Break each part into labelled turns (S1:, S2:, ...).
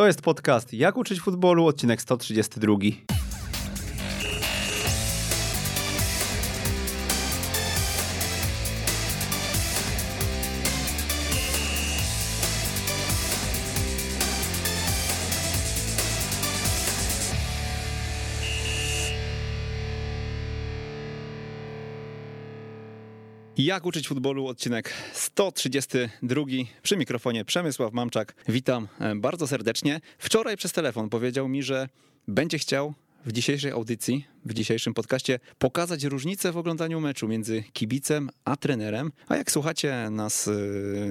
S1: To jest podcast Jak uczyć futbolu, odcinek 132. Jak uczyć futbolu, odcinek 132. Przy mikrofonie Przemysław Mamczak. Witam e, bardzo serdecznie. Wczoraj przez telefon powiedział mi, że będzie chciał w dzisiejszej audycji, w dzisiejszym podcaście pokazać różnicę w oglądaniu meczu między kibicem a trenerem. A jak słuchacie nas e,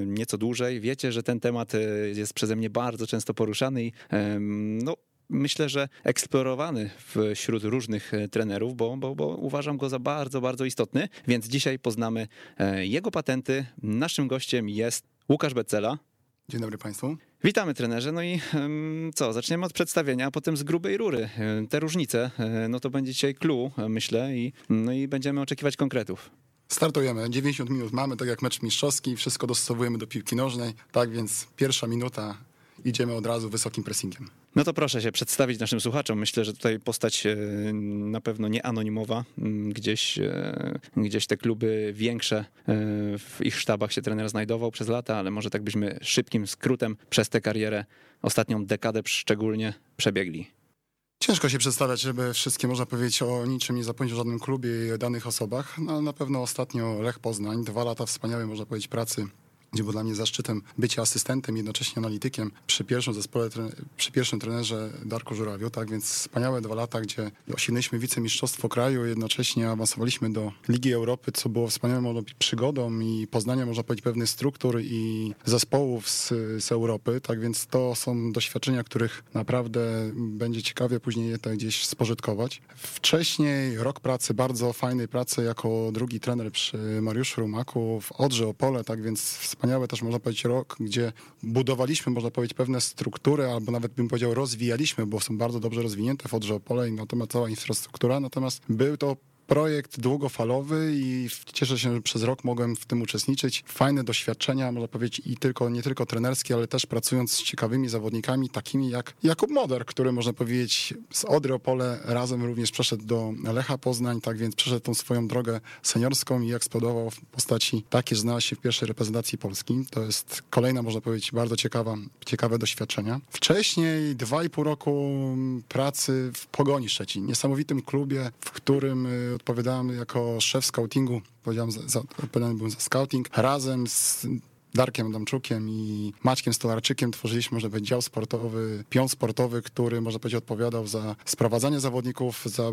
S1: nieco dłużej, wiecie, że ten temat e, jest przeze mnie bardzo często poruszany i no, myślę, że eksplorowany wśród różnych e, trenerów, bo, bo, bo uważam go za bardzo, bardzo istotny. Więc dzisiaj poznamy e, jego patenty. Naszym gościem jest Łukasz Becela.
S2: Dzień dobry Państwu.
S1: Witamy trenerze. No i co, zaczniemy od przedstawienia, a potem z grubej rury. E, te różnice, no to będzie dzisiaj clue, myślę, i, no i będziemy oczekiwać konkretów.
S2: Startujemy, 90 minut mamy, tak jak mecz mistrzowski, wszystko dostosowujemy do piłki nożnej, tak więc pierwsza minuta idziemy od razu wysokim pressingiem.
S1: No to proszę się przedstawić naszym słuchaczom. Myślę, że tutaj postać e, na pewno nie anonimowa. Mm, gdzieś, e, gdzieś te kluby większe e, w ich sztabach się trener znajdował przez lata, ale może tak byśmy szybkim skrótem przez tę karierę, ostatnią dekadę szczególnie, przebiegli.
S2: Ciężko się przedstawiać, żeby wszystkie można powiedzieć o niczym nie zapomnieć o żadnym klubie i danych osobach. No, na pewno ostatnio Lech Poznań, dwa lata wspaniałej można powiedzieć pracy gdzie było dla mnie zaszczytem bycie asystentem, jednocześnie analitykiem przy pierwszym zespole, przy pierwszym trenerze Darku Żurawiu, tak więc wspaniałe dwa lata, gdzie osiągnęliśmy wicemistrzostwo kraju, jednocześnie awansowaliśmy do Ligi Europy, co było wspaniałą przygodą i poznaniem, można powiedzieć, pewnych struktur i zespołów z, z Europy, tak więc to są doświadczenia, których naprawdę będzie ciekawie później je tak gdzieś spożytkować. Wcześniej rok pracy, bardzo fajnej pracy jako drugi trener przy Mariuszu Rumaku w Odrze Opole, tak więc wspaniały też można powiedzieć rok, gdzie budowaliśmy, można powiedzieć, pewne struktury, albo nawet bym powiedział rozwijaliśmy, bo są bardzo dobrze rozwinięte w Odrze Opole i natomiast cała infrastruktura, natomiast był to projekt długofalowy i cieszę się, że przez rok mogłem w tym uczestniczyć. Fajne doświadczenia, można powiedzieć, i tylko, nie tylko trenerskie, ale też pracując z ciekawymi zawodnikami, takimi jak Jakub Moder, który można powiedzieć z Odry Opole razem również przeszedł do Lecha Poznań, tak więc przeszedł tą swoją drogę seniorską i eksplodował w postaci takiej, że znalazł się w pierwszej reprezentacji Polski. To jest kolejna, można powiedzieć, bardzo ciekawa, ciekawe doświadczenia. Wcześniej dwa i pół roku pracy w Pogoni Szczecin, niesamowitym klubie, w którym y, odpowiadałem jako szef scoutingu, odpowiadany byłem za scouting, razem z Darkiem Adamczukiem i Maćkiem Stolarczykiem tworzyliśmy, może powiedzieć, dział sportowy, pion sportowy, który, można powiedzieć, odpowiadał za sprowadzanie zawodników, za e,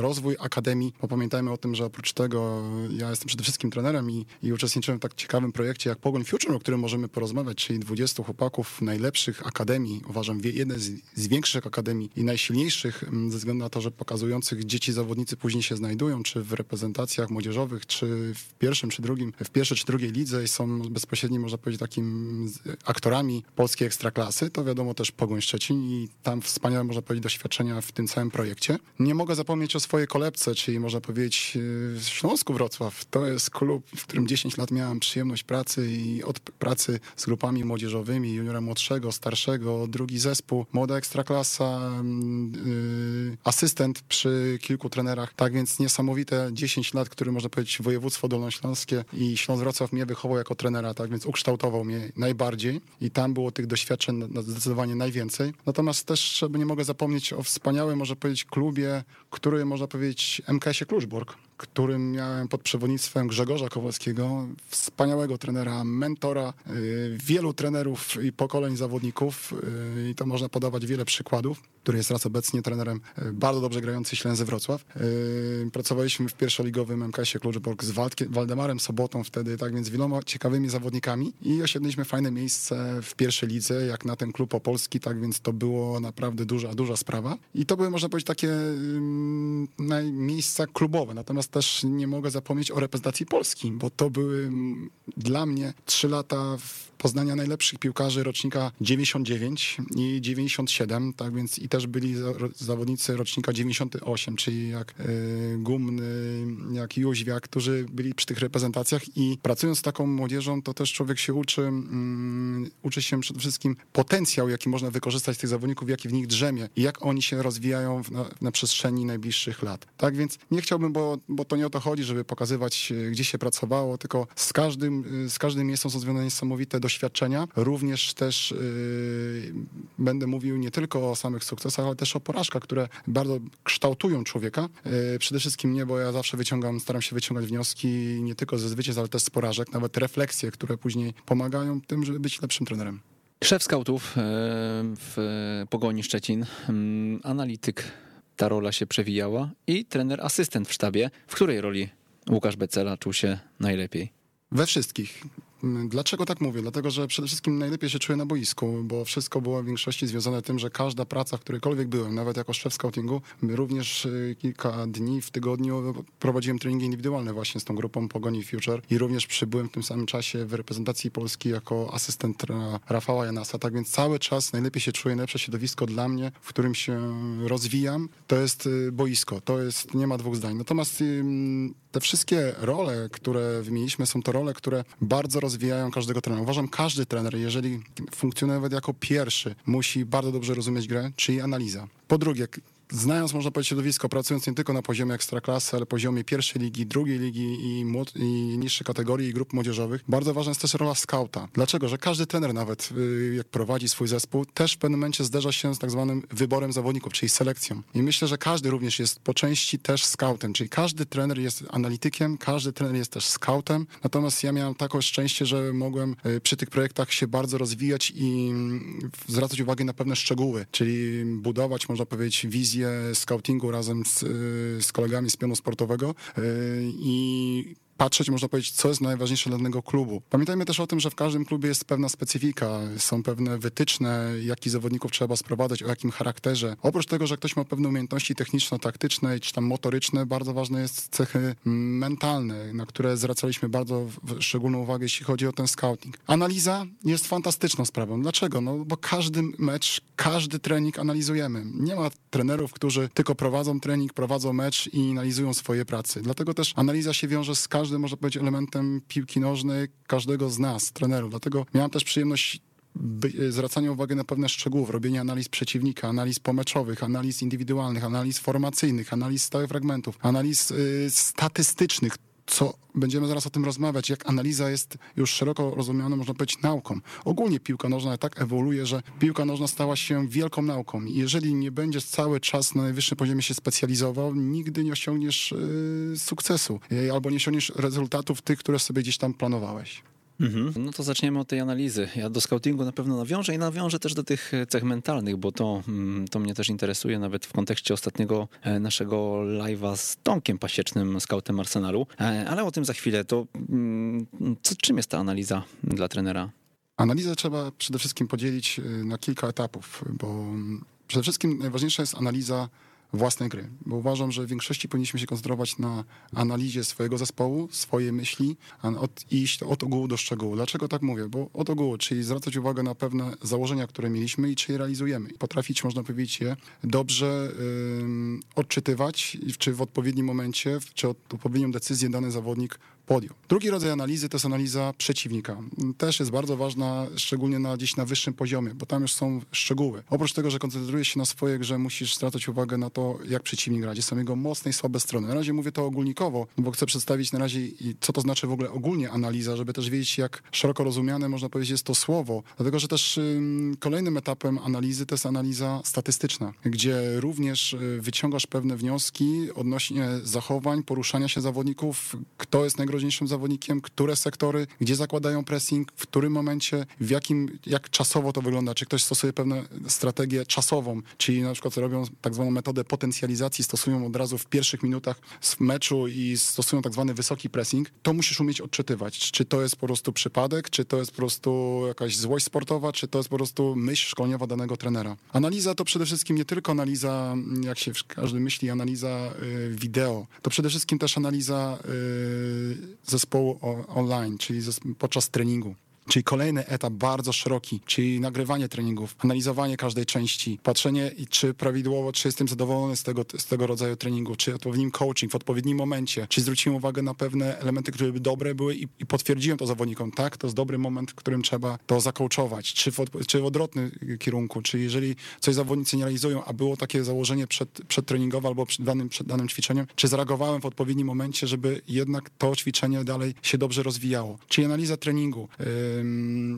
S2: rozwój akademii, bo pamiętajmy o tym, że oprócz tego ja jestem przede wszystkim trenerem i, i uczestniczyłem w tak ciekawym projekcie jak Pogoń Future, o którym możemy porozmawiać, czyli 20 chłopaków najlepszych akademii, uważam, jeden z, z większych akademii i najsilniejszych ze względu na to, że pokazujących dzieci zawodnicy później się znajdują, czy w reprezentacjach młodzieżowych, czy w pierwszym, czy drugim, w pierwszej, czy drugiej lidze i są bezpośrednim, można powiedzieć, takim aktorami polskiej ekstraklasy, to wiadomo też Pogoń Szczecin i tam wspaniałe, można powiedzieć, doświadczenia w tym całym projekcie. Nie mogę zapomnieć o swojej kolebce, czyli można powiedzieć w Śląsku Wrocław. To jest klub, w którym 10 lat miałem przyjemność pracy i od pracy z grupami młodzieżowymi, juniora młodszego, starszego, drugi zespół, młoda ekstraklasa, yy, asystent przy kilku trenerach. Tak więc niesamowite 10 lat, które można powiedzieć województwo dolnośląskie i Śląsk Wrocław mnie wychował jako trenera trenera, tak więc ukształtował mnie najbardziej i tam było tych doświadczeń zdecydowanie najwięcej. Natomiast też nie mogę zapomnieć o wspaniałym, może powiedzieć, klubie, który, można powiedzieć, MKS-ie Kluczburg, którym miałem pod przewodnictwem Grzegorza Kowalskiego, wspaniałego trenera, mentora, y, wielu trenerów i pokoleń zawodników y, i to można podawać wiele przykładów, który jest raz obecnie trenerem y, bardzo dobrze grający Ślęzy Wrocław. Pracowaliśmy w pierwszoligowym MKS-ie Kluczburg z Waldemarem Sobotą wtedy, tak więc wieloma ciekawymi zawodnikami i osiedliśmy fajne miejsce w pierwszej lidze, jak na ten klub opolski, tak więc to było naprawdę duża, duża sprawa. I to były, można powiedzieć, takie miejsca klubowe. Natomiast też nie mogę zapomnieć o reprezentacji Polski, bo to były mm, dla mnie trzy lata Poznania najlepszych piłkarzy rocznika 99 i 97, tak więc i też byli zawodnicy rocznika 98, czyli jak y, Gumny, jak Jóźwiak, którzy byli przy tych reprezentacjach i pracując z taką młodzieżą, to też człowiek się uczy, um, uczy się przede wszystkim potencjał, jaki można wykorzystać z tych zawodników, jaki w nich drzemie i jak oni się rozwijają na, na, przestrzeni najbliższych lat. Tak więc nie chciałbym, bo, bo to nie o to chodzi, żeby pokazywać, gdzie się pracowało, tylko z każdym, z każdym miejscem są związane niesamowite doświadczenia. Również też yy, będę mówił nie tylko o samych sukcesach, ale też o porażkach, które bardzo kształtują człowieka. Yy, przede wszystkim nie, bo ja zawsze wyciągam, staram się wyciągać wnioski nie tylko ze zwycięstw, ale też z porażek, nawet refleksje, które później pomagają tym, żeby być lepszym trenerem.
S1: Szef skautów e, w Pogoni Szczecin, mm, analityk, ta rola się przewijała i trener asystent w sztabie. W której roli Łukasz Becela czuł się najlepiej?
S2: We wszystkich. Dlaczego tak mówię? Dlatego, że przede wszystkim najlepiej się czuję na boisku, bo wszystko było w większości związane tym, że każda praca, w którejkolwiek byłem, nawet jako szef scoutingu, również y, kilka dni w tygodniu prowadziłem treningi indywidualne właśnie z tą grupą Pogoni Future i również przybyłem w tym samym czasie w reprezentacji Polski jako asystent Rafała Janasa, tak więc cały czas najlepiej się czuję, najlepsze środowisko dla mnie, w którym się rozwijam, to jest y, boisko, to jest, nie ma dwóch zdań. Natomiast te wszystkie role, które wymieniliśmy, są to role, które bardzo rozwijają każdego trenera. Uważam, każdy trener, jeżeli funkcjonuje nawet jako pierwszy, musi bardzo dobrze rozumieć grę, czyli analiza. Po drugie, znając, można powiedzieć, środowisko, pracując nie tylko na poziomie ekstraklasy, ale poziomie pierwszej ligi, drugiej ligi i, i niższej kategorii i grup młodzieżowych, bardzo ważna jest też rola skauta. Dlaczego? Że każdy trener nawet, y, jak prowadzi swój zespół, też w pewnym momencie zderza się z tak zwanym wyborem zawodników, czyli selekcją. I myślę, że każdy również jest po części też skautem, czyli każdy trener jest analitykiem, każdy trener jest też skautem. Natomiast ja miałem takie szczęście, że mogłem y, przy tych projektach się bardzo rozwijać i mm, zwracać uwagę na pewne szczegóły, czyli budować, można powiedzieć, wizję wizję scoutingu razem z, z kolegami z pionu sportowego y, i patrzeć, można powiedzieć, co jest najważniejsze dla danego klubu. Pamiętajmy też o tym, że w każdym klubie jest pewna specyfika, są pewne wytyczne, jakich zawodników trzeba sprowadzać, o jakim charakterze. Oprócz tego, że ktoś ma pewne umiejętności techniczno-taktyczne czy tam motoryczne, bardzo ważne jest cechy mentalne, na które zwracaliśmy bardzo szczególną uwagę, jeśli chodzi o ten scouting. Analiza jest fantastyczną sprawą. Dlaczego? No bo każdy mecz, każdy trening analizujemy. Nie ma trenerów, którzy tylko prowadzą trening, prowadzą mecz i analizują swoje prace. Dlatego też analiza się wiąże z każdym każdy może być elementem piłki nożnej każdego z nas, trenerów. Dlatego miałem też przyjemność zwracania uwagi na pewne szczegóły, robienia analiz przeciwnika, analiz pomeczowych, analiz indywidualnych, analiz formacyjnych, analiz stałych fragmentów, analiz y, statystycznych, co będziemy zaraz o tym rozmawiać, jak analiza jest już szeroko rozumiana, można powiedzieć, nauką. Ogólnie piłka nożna tak ewoluuje, że piłka nożna stała się wielką nauką jeżeli nie będziesz cały czas na najwyższym poziomie się specjalizował, nigdy nie osiągniesz yy, sukcesu yy, albo nie osiągniesz rezultatów tych, które sobie gdzieś tam planowałeś.
S1: Mhm. No to zaczniemy od tej analizy. Ja do scoutingu na pewno nawiążę i nawiążę też do tych cech mentalnych, bo to, mm, to mnie też interesuje nawet w kontekście ostatniego e, naszego live'a z Tomkiem Pasiecznym, scoutem Arsenalu. E, ale o tym za chwilę. To mm, co, czym jest ta analiza dla trenera?
S2: Analizę trzeba przede wszystkim podzielić e, na kilka etapów, bo mm, przede wszystkim najważniejsza jest analiza własnej gry, bo uważam, że w większości powinniśmy się koncentrować na analizie swojego zespołu, swojej myśli, od, iść od ogółu do szczegółu. Dlaczego tak mówię? Bo od ogółu, czyli zwracać uwagę na pewne założenia, które mieliśmy i czy je realizujemy. Potrafić, można powiedzieć, je dobrze odczytywać, czy w odpowiednim momencie, czy odpowiednią decyzję dany zawodnik podjął. Drugi rodzaj analizy to jest analiza przeciwnika. Też jest bardzo ważna, szczególnie na gdzieś na wyższym poziomie, bo tam już są szczegóły. Oprócz tego, że koncentrujesz się na swojej grze, musisz zwracać uwagę na to, jak przeciwnik gra, gdzie są jego mocne i słabe strony. Na razie mówię to ogólnikowo, bo chcę przedstawić na razie, co to znaczy w ogóle ogólnie analiza, żeby też wiedzieć, jak szeroko rozumiane, można powiedzieć, jest to słowo. Dlatego, że też kolejnym etapem analizy to jest analiza statystyczna, gdzie również y, wyciągasz pewne wnioski odnośnie zachowań, poruszania się zawodników, kto jest najgroźniejszy najgroźniejszym zawodnikiem, które sektory, gdzie zakładają pressing, w którym momencie, w jakim, jak czasowo to wygląda, czy ktoś stosuje pewną strategię czasową, czyli na przykład robią tak zwaną metodę potencjalizacji, stosują od razu w pierwszych minutach meczu i stosują tak zwany wysoki pressing, to musisz umieć odczytywać, czy to jest po prostu przypadek, czy to jest po prostu jakaś złość sportowa, czy to jest po prostu myśl szkoleniowa danego trenera. Analiza to przede wszystkim nie tylko analiza, jak się każdy myśli, analiza y, wideo, to przede wszystkim też analiza y, zespołu online, czyli podczas treningu. Czyli kolejny etap bardzo szeroki, czyli nagrywanie treningów, analizowanie każdej części, patrzenie, czy prawidłowo, czy jestem zadowolony z tego, z tego rodzaju treningu, czy odpowiednim coaching w odpowiednim momencie, czy zwróciłem uwagę na pewne elementy, które by dobre były i, i potwierdziłem to zawodnikom, tak, to jest dobry moment, w którym trzeba to zakołczować, czy w, czy w odwrotnym kierunku, czyli jeżeli coś zawodnicy nie realizują, a było takie założenie przed, przedtreningowe albo przed danym, przed danym ćwiczeniem, czy zareagowałem w odpowiednim momencie, żeby jednak to ćwiczenie dalej się dobrze rozwijało. Czyli analiza treningu, yy,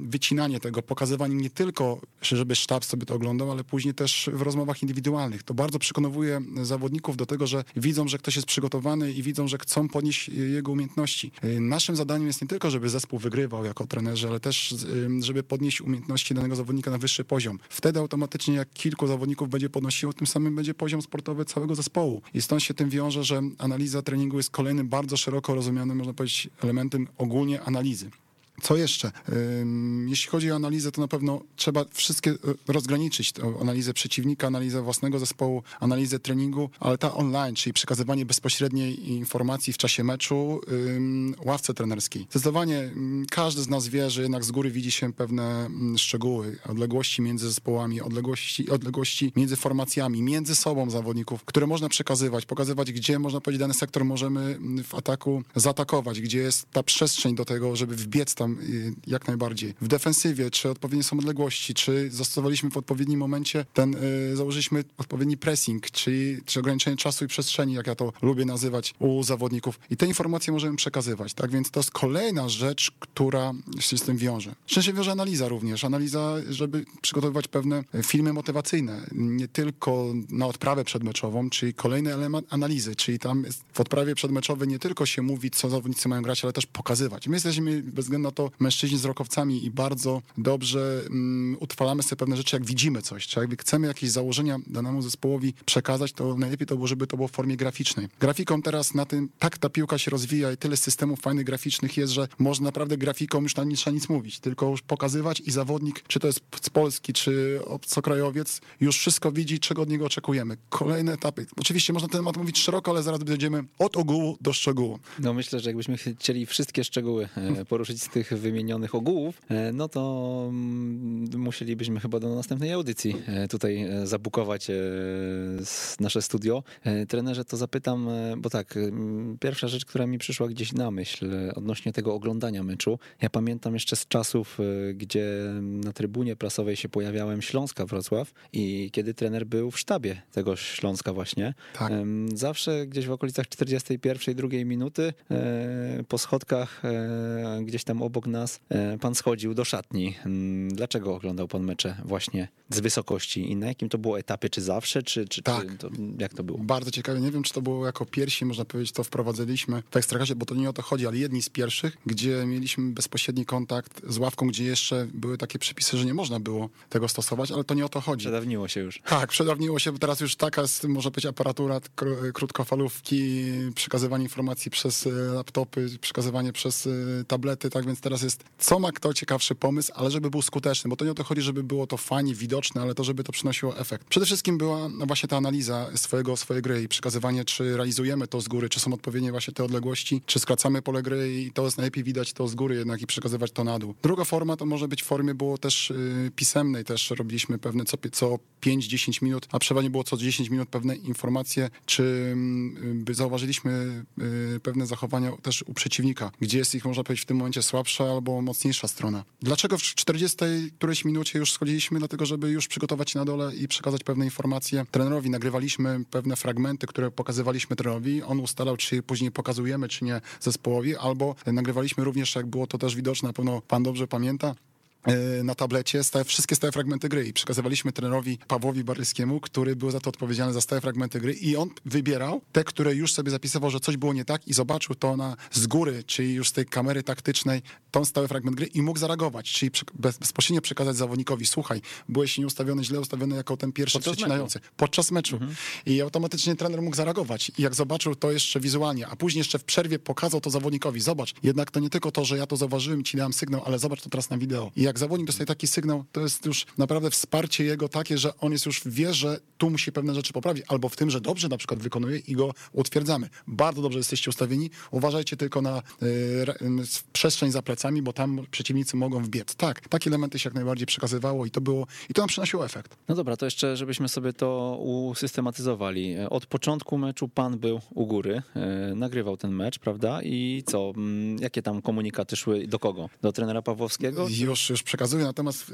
S2: wycinanie tego, pokazywanie nie tylko, żeby sztab sobie to oglądał, ale później też w rozmowach indywidualnych. To bardzo przekonuje zawodników do tego, że widzą, że ktoś jest przygotowany i widzą, że chcą podnieść jego umiejętności. Naszym zadaniem jest nie tylko, żeby zespół wygrywał jako trenerzy, ale też, żeby podnieść umiejętności danego zawodnika na wyższy poziom. Wtedy automatycznie, jak kilku zawodników będzie podnosiło, tym samym będzie poziom sportowy całego zespołu. I stąd się tym wiąże, że analiza treningu jest kolejnym bardzo szeroko rozumianym, można powiedzieć, elementem ogólnie analizy. Co jeszcze? Jeśli chodzi o analizę, to na pewno trzeba wszystkie e, rozgraniczyć. Analizę przeciwnika, analizę własnego zespołu, analizę treningu, ale ta online, czyli przekazywanie bezpośredniej informacji w czasie meczu, ławce trenerskiej. Zdecydowanie każdy z nas wie, że jednak z góry widzi się pewne szczegóły, odległości między zespołami, odległości, odległości między formacjami, między sobą zawodników, które można przekazywać, pokazywać, gdzie można powiedzieć dany sektor możemy w ataku zaatakować, gdzie jest ta przestrzeń do tego, żeby wbiec tam tam jak najbardziej. W defensywie, czy odpowiednie są odległości, czy zastosowaliśmy w odpowiednim momencie ten, y, założyliśmy odpowiedni pressing, czyli czy ograniczenie czasu i przestrzeni, jak ja to lubię nazywać u zawodników. I te informacje możemy przekazywać, tak? Więc to jest kolejna rzecz, która się z tym wiąże. Szczęście wiąże analiza również. Analiza, żeby przygotowywać pewne filmy motywacyjne, nie tylko na odprawę przedmeczową, czyli kolejny element analizy, czyli tam w odprawie przedmeczowej nie tylko się mówi, co zawodnicy mają grać, ale też pokazywać. My jesteśmy bez względu na to, to mężczyźni z rokowcami i bardzo dobrze um, utrwalamy sobie pewne rzeczy, jak widzimy coś, czy jak chcemy jakieś założenia danemu zespołowi przekazać, to najlepiej to było, żeby to było w formie graficznej. Grafiką teraz na tym, tak ta piłka się rozwija i tyle systemów fajnych graficznych jest, że można naprawdę grafiką już nie trzeba nic mówić, tylko już pokazywać i zawodnik, czy to jest z Polski, czy obcokrajowiec, już wszystko widzi, czego od niego oczekujemy. Kolejne etapy. Oczywiście można ten temat mówić szeroko, ale zaraz dojdziemy od ogółu do szczegółu.
S1: No myślę, że jakbyśmy chcieli wszystkie szczegóły e, poruszyć z tych tych wymienionych ogółów, e, no to mm, musielibyśmy chyba do następnej audycji e, tutaj e, zabukować nasze studio. Trenerze, to zapytam, bo tak, pierwsza rzecz, która mi przyszła gdzieś na myśl odnośnie tego oglądania meczu. Ja pamiętam jeszcze z czasów, gdzie na trybunie prasowej się pojawiałem Śląska Wrocław i kiedy trener był w sztabie tego Śląska właśnie. Tak. Zawsze gdzieś w okolicach 41, drugiej minuty po schodkach gdzieś tam obok nas e, pan schodził do szatni. Mm, dlaczego oglądał pan mecze właśnie z wysokości i na jakim to było etapie? Czy zawsze, czy, czy, tak. Czy to, jak to było?
S2: Bardzo ciekawe. Nie wiem, czy to było jako pierwsi, można powiedzieć, to wprowadziliśmy w Ekstraklasie, bo to nie o to chodzi, ale jedni z pierwszych, gdzie mieliśmy bezpośredni kontakt z ławką, gdzie jeszcze były takie przepisy, że nie można było tego stosować, ale to nie o to chodzi.
S1: Przedawniło się już.
S2: Tak, przedawniło się. Teraz już taka jest, może być aparatura krótkofalówki, przekazywanie informacji przez e, laptopy, przekazywanie przez e, tablety, tak więc więc teraz jest, co ma kto ciekawszy pomysł, ale żeby był skuteczny, bo to nie o to chodzi, żeby było to fajnie, widoczne, ale to, żeby to przynosiło efekt. Przede wszystkim była no właśnie ta analiza swojego, swojej gry i przekazywanie, czy realizujemy to z góry, czy są odpowiednie właśnie te odległości, czy skracamy pole gry i to jest najlepiej widać to z góry jednak i przekazywać to na dół. Druga forma to może być w formie było też yy, pisemnej, też robiliśmy pewne co, co 5-10 minut, a przeważnie było co 10 minut pewne informacje, czy yy, zauważyliśmy yy, pewne zachowania też u przeciwnika, gdzie jest ich, można powiedzieć, w tym momencie słabsze, słabsza albo mocniejsza strona. Dlaczego w 40 którejś minucie już schodziliśmy? Dlatego, żeby już przygotować się na dole i przekazać pewne informacje trenerowi. Nagrywaliśmy pewne fragmenty, które pokazywaliśmy trenerowi. On ustalał, czy później pokazujemy, czy nie zespołowi, albo nagrywaliśmy również, jak było to też widoczne, na pewno pan dobrze pamięta, na tablecie stałe, wszystkie stałe fragmenty gry i przekazywaliśmy trenerowi Pawłowi Barylskiemu, który był za to odpowiedzialny za stałe fragmenty gry i on wybierał te, które już sobie zapisywał, że coś było nie tak i zobaczył to na z góry, czyli już z tej kamery taktycznej, tą stały fragment gry i mógł zareagować, czyli bez, bezpośrednio przekazać zawodnikowi, słuchaj, byłeś nieustawiony, źle ustawiony jako ten pierwszy podczas przecinający meczu. podczas meczu mhm. i automatycznie trener mógł zareagować i jak zobaczył to jeszcze wizualnie, a później jeszcze w przerwie pokazał to zawodnikowi, zobacz, jednak to nie tylko to, że ja to zauważyłem, ci dałem sygnał, ale zobacz to teraz na wideo. I jak zawodnik dostaje taki sygnał, to jest już naprawdę wsparcie jego takie, że on jest już wie, że tu musi pewne rzeczy poprawić, albo w tym, że dobrze na przykład wykonuje i go utwierdzamy. Bardzo dobrze jesteście ustawieni, uważajcie tylko na y, przestrzeń za plecami, bo tam przeciwnicy mogą wbiec. Tak, takie elementy się jak najbardziej przekazywało i to było, i to nam przynosiło efekt.
S1: No dobra, to jeszcze, żebyśmy sobie to usystematyzowali. Od początku meczu pan był u góry, y, nagrywał ten mecz, prawda? I co? Mm, jakie tam komunikaty szły do kogo? Do trenera Pawłowskiego?
S2: Już, już przekazuję, natomiast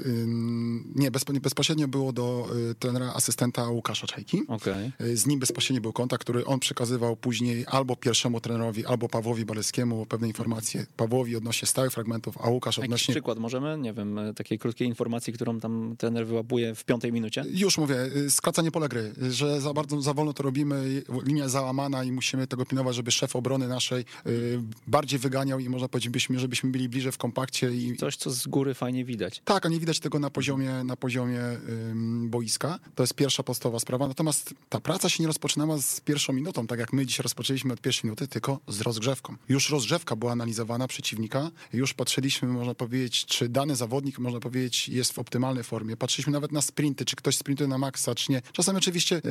S2: nie, bezpośrednio było do trenera asystenta Łukasza Czajki. Okay. Z nim bezpośrednio był kontakt, który on przekazywał później albo pierwszemu trenerowi, albo Pawłowi Baleckiemu pewne informacje. Pawłowi odnośnie stałych fragmentów, a Łukasz odnośnie... Jakiś
S1: przykład możemy? Nie wiem, takiej krótkiej informacji, którą tam trener wyłapuje w piątej minucie?
S2: Już mówię, skracanie pola gry, że za bardzo, za wolno to robimy, linia załamana i musimy tego pilnować, żeby szef obrony naszej y, bardziej wyganiał i można powiedzieć, byśmy, żebyśmy byli bliżej w kompakcie. I...
S1: Coś, co z góry fajnie widać.
S2: Tak, a nie widać tego na poziomie, na poziomie boiska. To jest pierwsza podstawowa sprawa. Natomiast ta praca się nie rozpoczynała z pierwszą minutą, tak jak my dzisiaj rozpoczęliśmy od pierwszej minuty, tylko z rozgrzewką. Już rozgrzewka była analizowana przeciwnika, już patrzyliśmy, można powiedzieć, czy dany zawodnik, można powiedzieć, jest w optymalnej formie. Patrzyliśmy nawet na sprinty, czy ktoś sprintuje na maksa, czy nie. Czasami oczywiście yy,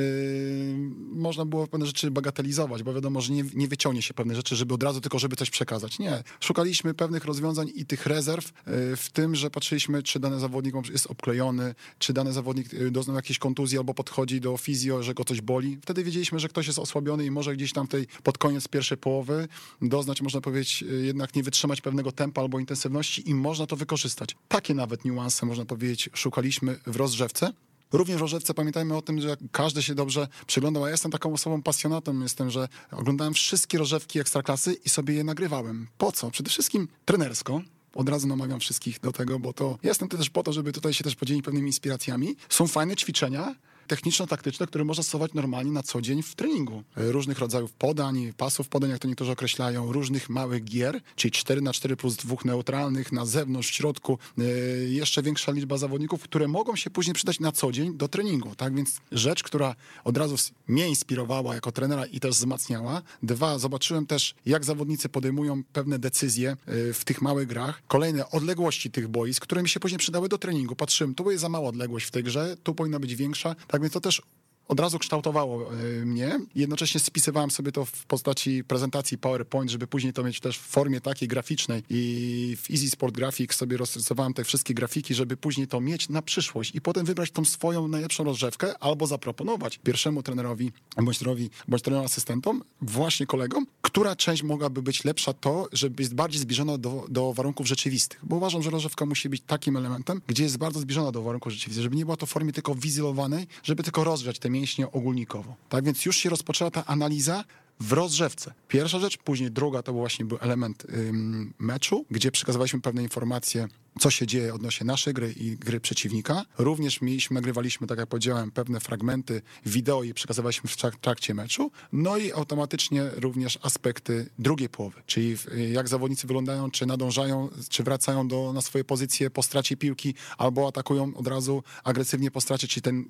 S2: można było pewne rzeczy bagatelizować, bo wiadomo, że nie, nie wyciągnie się pewne rzeczy, żeby od razu tylko, żeby coś przekazać. Nie. Szukaliśmy pewnych rozwiązań i tych rezerw yy, w tym, że patrzyliśmy, czy dany zawodnik jest obklejony, czy dany zawodnik yy, doznał jakiejś kontuzji albo podchodzi do fizjo, że go coś boli. Wtedy wiedzieliśmy, że ktoś jest osłabiony i może gdzieś tam tej, pod koniec pierwszej połowy doznać, można powiedzieć, y, jednak nie wytrzymać pewnego tempa albo intensywności i można to wykorzystać. Takie nawet niuanse, można powiedzieć, szukaliśmy w rozrzewce. Również w Rożewce pamiętajmy o tym, że każdy się dobrze przyglądał, a ja jestem taką osobą pasjonatą, jestem, że oglądałem wszystkie rożewki ekstraklasy i sobie je nagrywałem. Po co? Przede wszystkim trenersko, od razu namawiam wszystkich do tego, bo to jestem też po to, żeby tutaj się też podzielić pewnymi inspiracjami. Są fajne ćwiczenia, techniczno-taktyczne, które można stosować normalnie na co dzień w treningu. Różnych rodzajów podań, pasów podań, jak to niektórzy określają, różnych małych gier, czyli 4 na 4 plus dwóch neutralnych, na zewnątrz, w środku, yy, jeszcze większa liczba zawodników, które mogą się później przydać na co dzień do treningu. Tak więc rzecz, która od razu mnie inspirowała jako trenera i też wzmacniała. Dwa, zobaczyłem też, jak zawodnicy podejmują pewne decyzje yy, w tych małych grach. Kolejne, odległości tych boisk, które mi się później przydały do treningu. Patrzyłem, tu jest za mała odległość w tej grze, tu powinna być większa. Tak więc to też od razu kształtowało e, mnie. Jednocześnie spisywałem sobie to w postaci prezentacji PowerPoint, żeby później to mieć też w formie takiej graficznej i w Easy Sport Graphics sobie rozrysowałem te wszystkie grafiki, żeby później to mieć na przyszłość i potem wybrać tą swoją najlepszą rozrzewkę albo zaproponować pierwszemu trenerowi bądź trenerowi, bądź trenerom asystentom, właśnie kolegom, która część mogłaby być lepsza to, żeby jest bardziej zbliżona do, do warunków rzeczywistych. Bo uważam, że rozrzewka musi być takim elementem, gdzie jest bardzo zbliżona do warunków rzeczywistych, żeby nie była to w formie tylko wizualowanej, żeby tylko rozgrzać te mięśnie ogólnikowo. Tak więc już się rozpoczęła ta analiza w rozrzewce. Pierwsza rzecz, później druga to właśnie był element ym, meczu, gdzie przekazywaliśmy pewne informacje co się dzieje odnośnie naszej gry i gry przeciwnika. Również mieliśmy, nagrywaliśmy, tak jak powiedziałem, pewne fragmenty wideo i przekazywaliśmy w trakcie meczu. No i automatycznie również aspekty drugiej połowy, czyli jak zawodnicy wyglądają, czy nadążają, czy wracają do, na swoje pozycje po stracie piłki, albo atakują od razu agresywnie po stracie, czyli ten,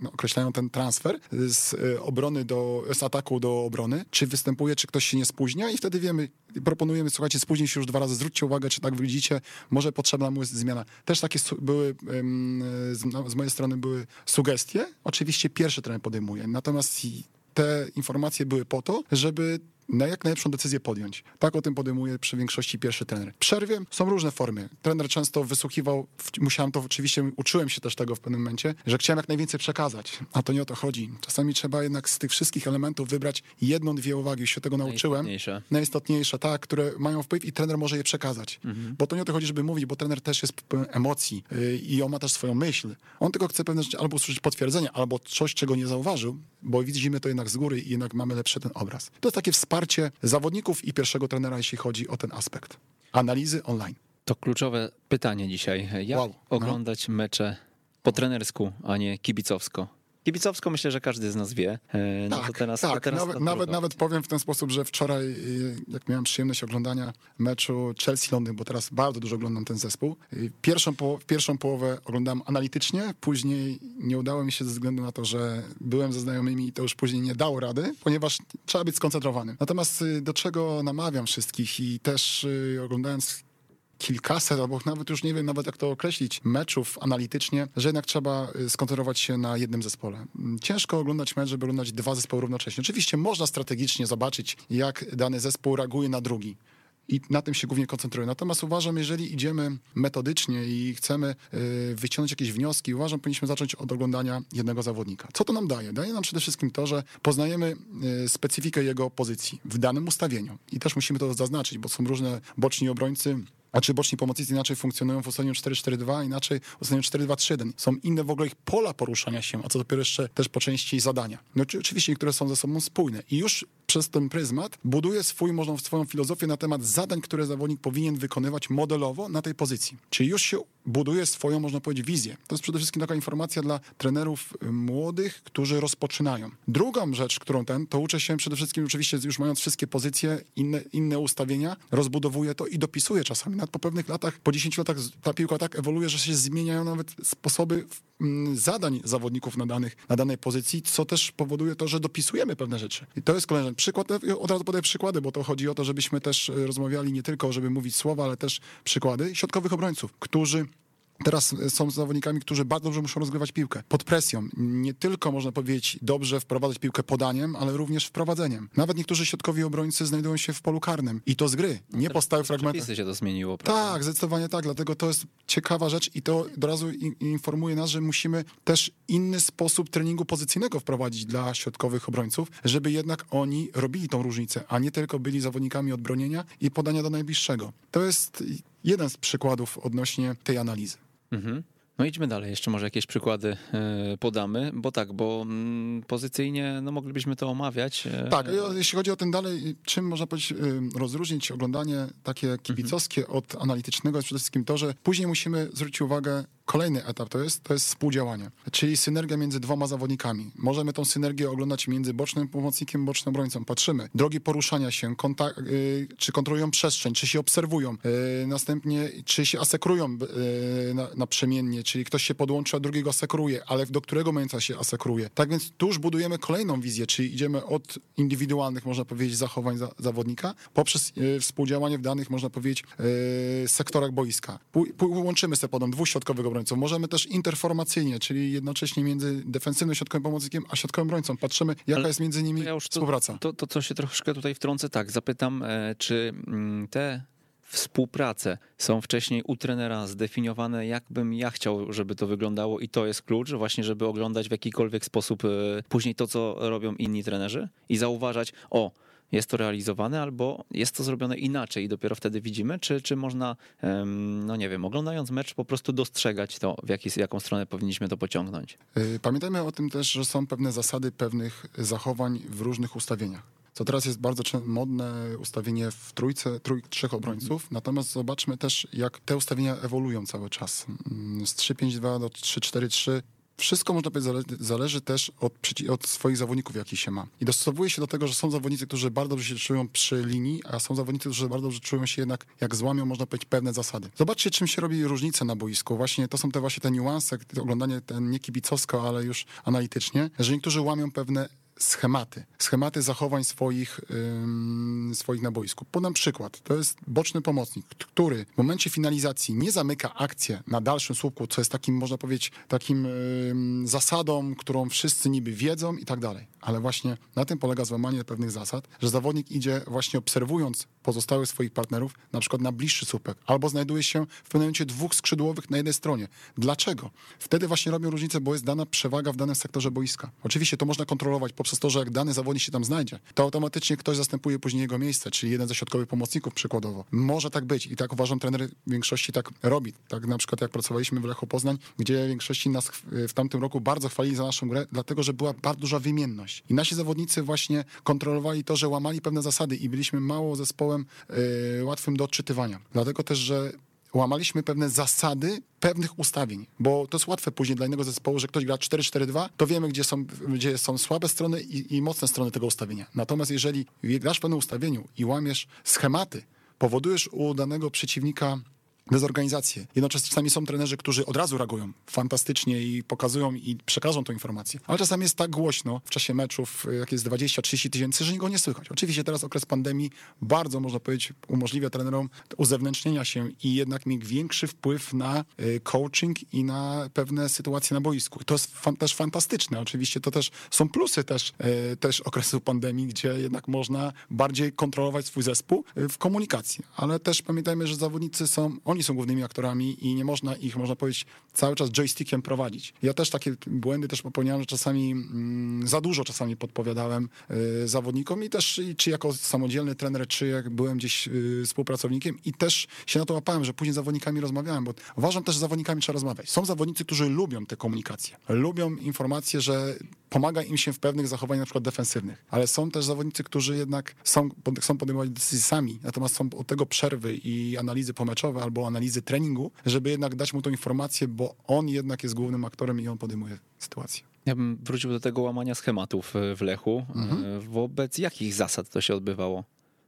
S2: no, określają ten transfer z e, obrony do, z ataku do obrony, czy występuje, czy ktoś się nie spóźnia i wtedy wiemy, proponujemy, słuchajcie, spóźnij się już dwa razy, zwróćcie uwagę, czy tak widzicie, może potrzebna mu jest zmiana. Też takie były, no, z mojej strony były sugestie. Oczywiście pierwszy trener podejmuje, natomiast te informacje były po to, żeby na jak najlepszą decyzję podjąć. Tak o tym podejmuje przy większości pierwszy trener. Przerwie są różne formy. Trener często wysłuchiwał, musiałem to oczywiście, uczyłem się też tego w pewnym momencie, że chciałem jak najwięcej przekazać, a to nie o to chodzi. Czasami trzeba jednak z tych wszystkich elementów wybrać jedną, dwie uwagi, już się tego nauczyłem. Najistotniejsze. Najistotniejsze, tak, które mają wpływ i trener może je przekazać. Mhm. Bo to nie o to chodzi, żeby mówić, bo trener też jest pełen emocji yy, i on ma też swoją myśl. On tylko chce pewne rzeczy albo usłyszeć potwierdzenie, albo coś, czego nie zauważył, bo widzimy to jednak z góry i jednak mamy lepszy ten obraz. To jest takie wsparcie zawodników i pierwszego trenera, jeśli chodzi o ten aspekt. Analizy online.
S1: To kluczowe pytanie dzisiaj. Jak
S2: Wow, no.
S1: oglądać mecze po trenersku, a nie kibicowsko? Kibicowsko myślę, że każdy z nas wie. E, No
S2: Tak,
S1: teraz,
S2: tak.
S1: teraz
S2: nawet, nawet, nawet powiem w ten sposób, że wczoraj, y, jak miałem przyjemność oglądania meczu Chelsea-Londyn, bo teraz bardzo dużo oglądam ten zespół, pierwszą, po, pierwszą połowę oglądam analitycznie, później nie udało mi się ze względu na to, że byłem ze znajomymi i to już później nie dało rady, ponieważ trzeba być skoncentrowanym. Natomiast y, do czego namawiam wszystkich i też y, oglądając kilkaset, albo nawet już nie wiem nawet jak to określić, meczów analitycznie, że jednak trzeba y, skoncentrować się na jednym zespole. Mm, Ciężko oglądać mecz, żeby oglądać dwa zespoły równocześnie. Oczywiście można strategicznie zobaczyć, jak dany zespół reaguje na drugi. I na tym się głównie koncentruję. Natomiast uważam, jeżeli idziemy metodycznie i chcemy y, wyciągnąć jakieś wnioski, uważam, powinniśmy zacząć od oglądania jednego zawodnika. Co to nam daje? Daje nam przede wszystkim to, że poznajemy y, specyfikę jego pozycji w danym ustawieniu. I też musimy to zaznaczyć, bo są różne boczni obrońcy, a czy boczni pomocnicy inaczej funkcjonują w ustawieniu 4-4-2, inaczej w ustawieniu 4-2-3-1. Są inne w ogóle ich pola poruszania się, a co dopiero jeszcze też po części zadania. No czy- oczywiście niektóre są ze sobą spójne i już przez ten pryzmat buduje swój, można, swoją filozofię na temat zadań, które zawodnik powinien wykonywać modelowo na tej pozycji. Czyli już się buduje swoją, można powiedzieć, wizję. To jest przede wszystkim taka informacja dla trenerów y, młodych, którzy rozpoczynają. Drugą rzecz, którą ten, to uczę się przede wszystkim, oczywiście już mając wszystkie pozycje, inne, inne ustawienia, rozbudowuję to i dopisuję czasami. Nawet po pewnych latach, po 10 latach ta piłka tak ewoluuje, że się zmieniają nawet sposoby mm, zadań zawodników na, danych, na danej pozycji, co też powoduje to, że dopisujemy pewne rzeczy. I to jest kolejny przykład. Od razu podaję przykłady, bo to chodzi o to, żebyśmy też e, rozmawiali nie tylko, żeby mówić słowa, ale też przykłady środkowych obrońców, którzy Teraz e, są zawodnikami, którzy bardzo dobrze muszą rozgrywać piłkę. Pod presją. Nie tylko, można powiedzieć, dobrze wprowadzać piłkę podaniem, ale również wprowadzeniem. Nawet niektórzy środkowi obrońcy znajdują się w polu karnym. I to z gry, nie po stałych fragmentach.
S1: Się to zmieniło, prawda?
S2: Tak, zdecydowanie tak, dlatego to jest ciekawa rzecz i to od razu in- informuje nas, że musimy też inny sposób treningu pozycyjnego wprowadzić dla środkowych obrońców, żeby jednak oni robili tą różnicę, a nie tylko byli zawodnikami odbronienia i podania do najbliższego. To jest jeden z przykładów odnośnie tej analizy.
S1: Mhm. No idźmy dalej, jeszcze może jakieś przykłady e, podamy, bo tak, bo mm, pozycyjnie no moglibyśmy to omawiać. e,
S2: Tak, e, jeśli chodzi o ten dalej, czym można powiedzieć, rozróżnić oglądanie takie kibicowskie od analitycznego, jest przede wszystkim to, że później musimy zwrócić uwagę, kolejny etap to jest, to jest współdziałanie, czyli synergia między dwoma zawodnikami. Możemy tą synergię oglądać między bocznym pomocnikiem bocznym obrońcą. Patrzymy, drogi poruszania się, y, czy kontrolują przestrzeń, czy się obserwują, y, następnie czy się asekurują y, na, naprzemiennie, czyli ktoś się podłącza, a drugiego asekuruje, ale do którego momentu się asekuruje. Tak więc tu już budujemy kolejną wizję, czyli idziemy od indywidualnych, można powiedzieć, zachowań za, zawodnika, poprzez współdziałanie w danych, można powiedzieć, sektorach boiska. Łączymy sobie potem dwóch obrońców. Możemy też interformacyjnie, czyli jednocześnie między defensywnym środkowym pomocnikiem, a środkowym obrońcą. Patrzymy, jaka
S1: Ale
S2: jest między nimi
S1: ja już to,
S2: współpraca.
S1: To, to, co się troszkę tutaj wtrącę, tak, zapytam, e, czy mm, te współprace są wcześniej u trenera zdefiniowane, jakbym ja chciał, żeby to wyglądało i to jest klucz, właśnie żeby oglądać w jakikolwiek sposób e, później to, co robią inni trenerzy i zauważać, o, jest to realizowane albo jest to zrobione inaczej i dopiero wtedy widzimy, czy, czy można, no nie wiem, oglądając mecz po prostu dostrzegać to, w jaki, jaką stronę powinniśmy to pociągnąć.
S2: Y, Pamiętajmy o tym też, że są pewne zasady pewnych zachowań w różnych ustawieniach. Co teraz jest bardzo modne ustawienie w trójce, trój, trzech obrońców, natomiast zobaczmy też, jak te ustawienia ewoluują cały czas. Mm, Z 3-5-2 do 3-4-3 wszystko można powiedzieć zależy, zależy też od, od swoich zawodników, jaki się ma. I dostosowuje się do tego, że są zawodnicy, którzy bardzo dobrze się czują przy linii, a są zawodnicy, którzy bardzo dobrze czują się jednak, jak złamią, można powiedzieć, pewne zasady. Zobaczcie, czym się robi różnica na boisku. Właśnie to są te właśnie te niuanse, oglądanie ten nie kibicowsko, ale już analitycznie, że niektórzy łamią pewne schematy, schematy zachowań swoich, ym, swoich na boisku. Podam przykład. To jest boczny pomocnik, który w momencie finalizacji nie zamyka akcji na dalszym słupku, co jest takim, można powiedzieć, takim zasadą, którą wszyscy niby wiedzą i tak dalej. Ale właśnie na tym polega złamanie pewnych zasad, że zawodnik idzie właśnie obserwując pozostałych swoich partnerów, na przykład na bliższy słupek, albo znajduje się w pewnym momencie dwóch skrzydłowych na jednej stronie. Dlaczego? Wtedy właśnie robią różnicę, bo jest dana przewaga w danym sektorze boiska. Oczywiście to można kontrolować poprzez to, że jak dany zawodnik się tam znajdzie, to automatycznie ktoś zastępuje później jego miejsce, czyli jeden ze środkowych pomocników przykładowo. Może tak być i tak uważam, trener w większości tak robi. Tak na przykład jak pracowaliśmy w Lechu Poznań, gdzie większości nas w tamtym roku bardzo chwalili za naszą grę, dlatego że była bardzo duża wymienność. I nasi zawodnicy właśnie kontrolowali to, że łamali pewne zasady i byliśmy mało zespołem e, łatwym do odczytywania. Dlatego też, że łamaliśmy pewne zasady pewnych ustawień, bo to jest łatwe później dla innego zespołu, że ktoś gra 4-4-2, to wiemy, gdzie są, gdzie są słabe strony i, i mocne strony tego ustawienia. Natomiast jeżeli grasz w pewnym ustawieniu i łamiesz schematy, powodujesz u danego przeciwnika dezorganizację. Jednocześnie czasami są trenerzy, którzy od razu reagują fantastycznie i pokazują i przekażą tą informację. Ale czasami jest tak głośno w czasie meczów, jak jest 20-30 tysięcy, że nikogo nie słychać. Oczywiście teraz okres pandemii bardzo, można powiedzieć, umożliwia trenerom uzewnętrznienia się i jednak mieć większy wpływ na y, coaching i na pewne sytuacje na boisku. To jest fan też fantastyczne. Oczywiście to też są plusy też, y, też okresu pandemii, gdzie jednak można bardziej kontrolować swój zespół y, w komunikacji. Ale też pamiętajmy, że zawodnicy są oni są głównymi aktorami i nie można ich, można powiedzieć, cały czas joystickiem prowadzić. Ja też takie błędy też popełniałem, że czasami mm, za dużo czasami podpowiadałem y, zawodnikom i też czy jako samodzielny trener, czy jak byłem gdzieś y, współpracownikiem i też się na to łapałem, że później z zawodnikami rozmawiałem, bo uważam też, że z zawodnikami trzeba rozmawiać. Są zawodnicy, którzy lubią tę komunikację. Lubią informacje, że pomaga im się w pewnych zachowaniach na przykład defensywnych, ale są też zawodnicy, którzy jednak są, chcą podejmować decyzje sami, natomiast są od tego przerwy i analizy pomeczowe albo analizy treningu, żeby jednak dać mu tą informację, bo on jednak jest głównym aktorem i on podejmuje sytuację.
S1: Ja bym wrócił do tego łamania schematów w Lechu. Mhm. Wobec jakich zasad to się odbywało?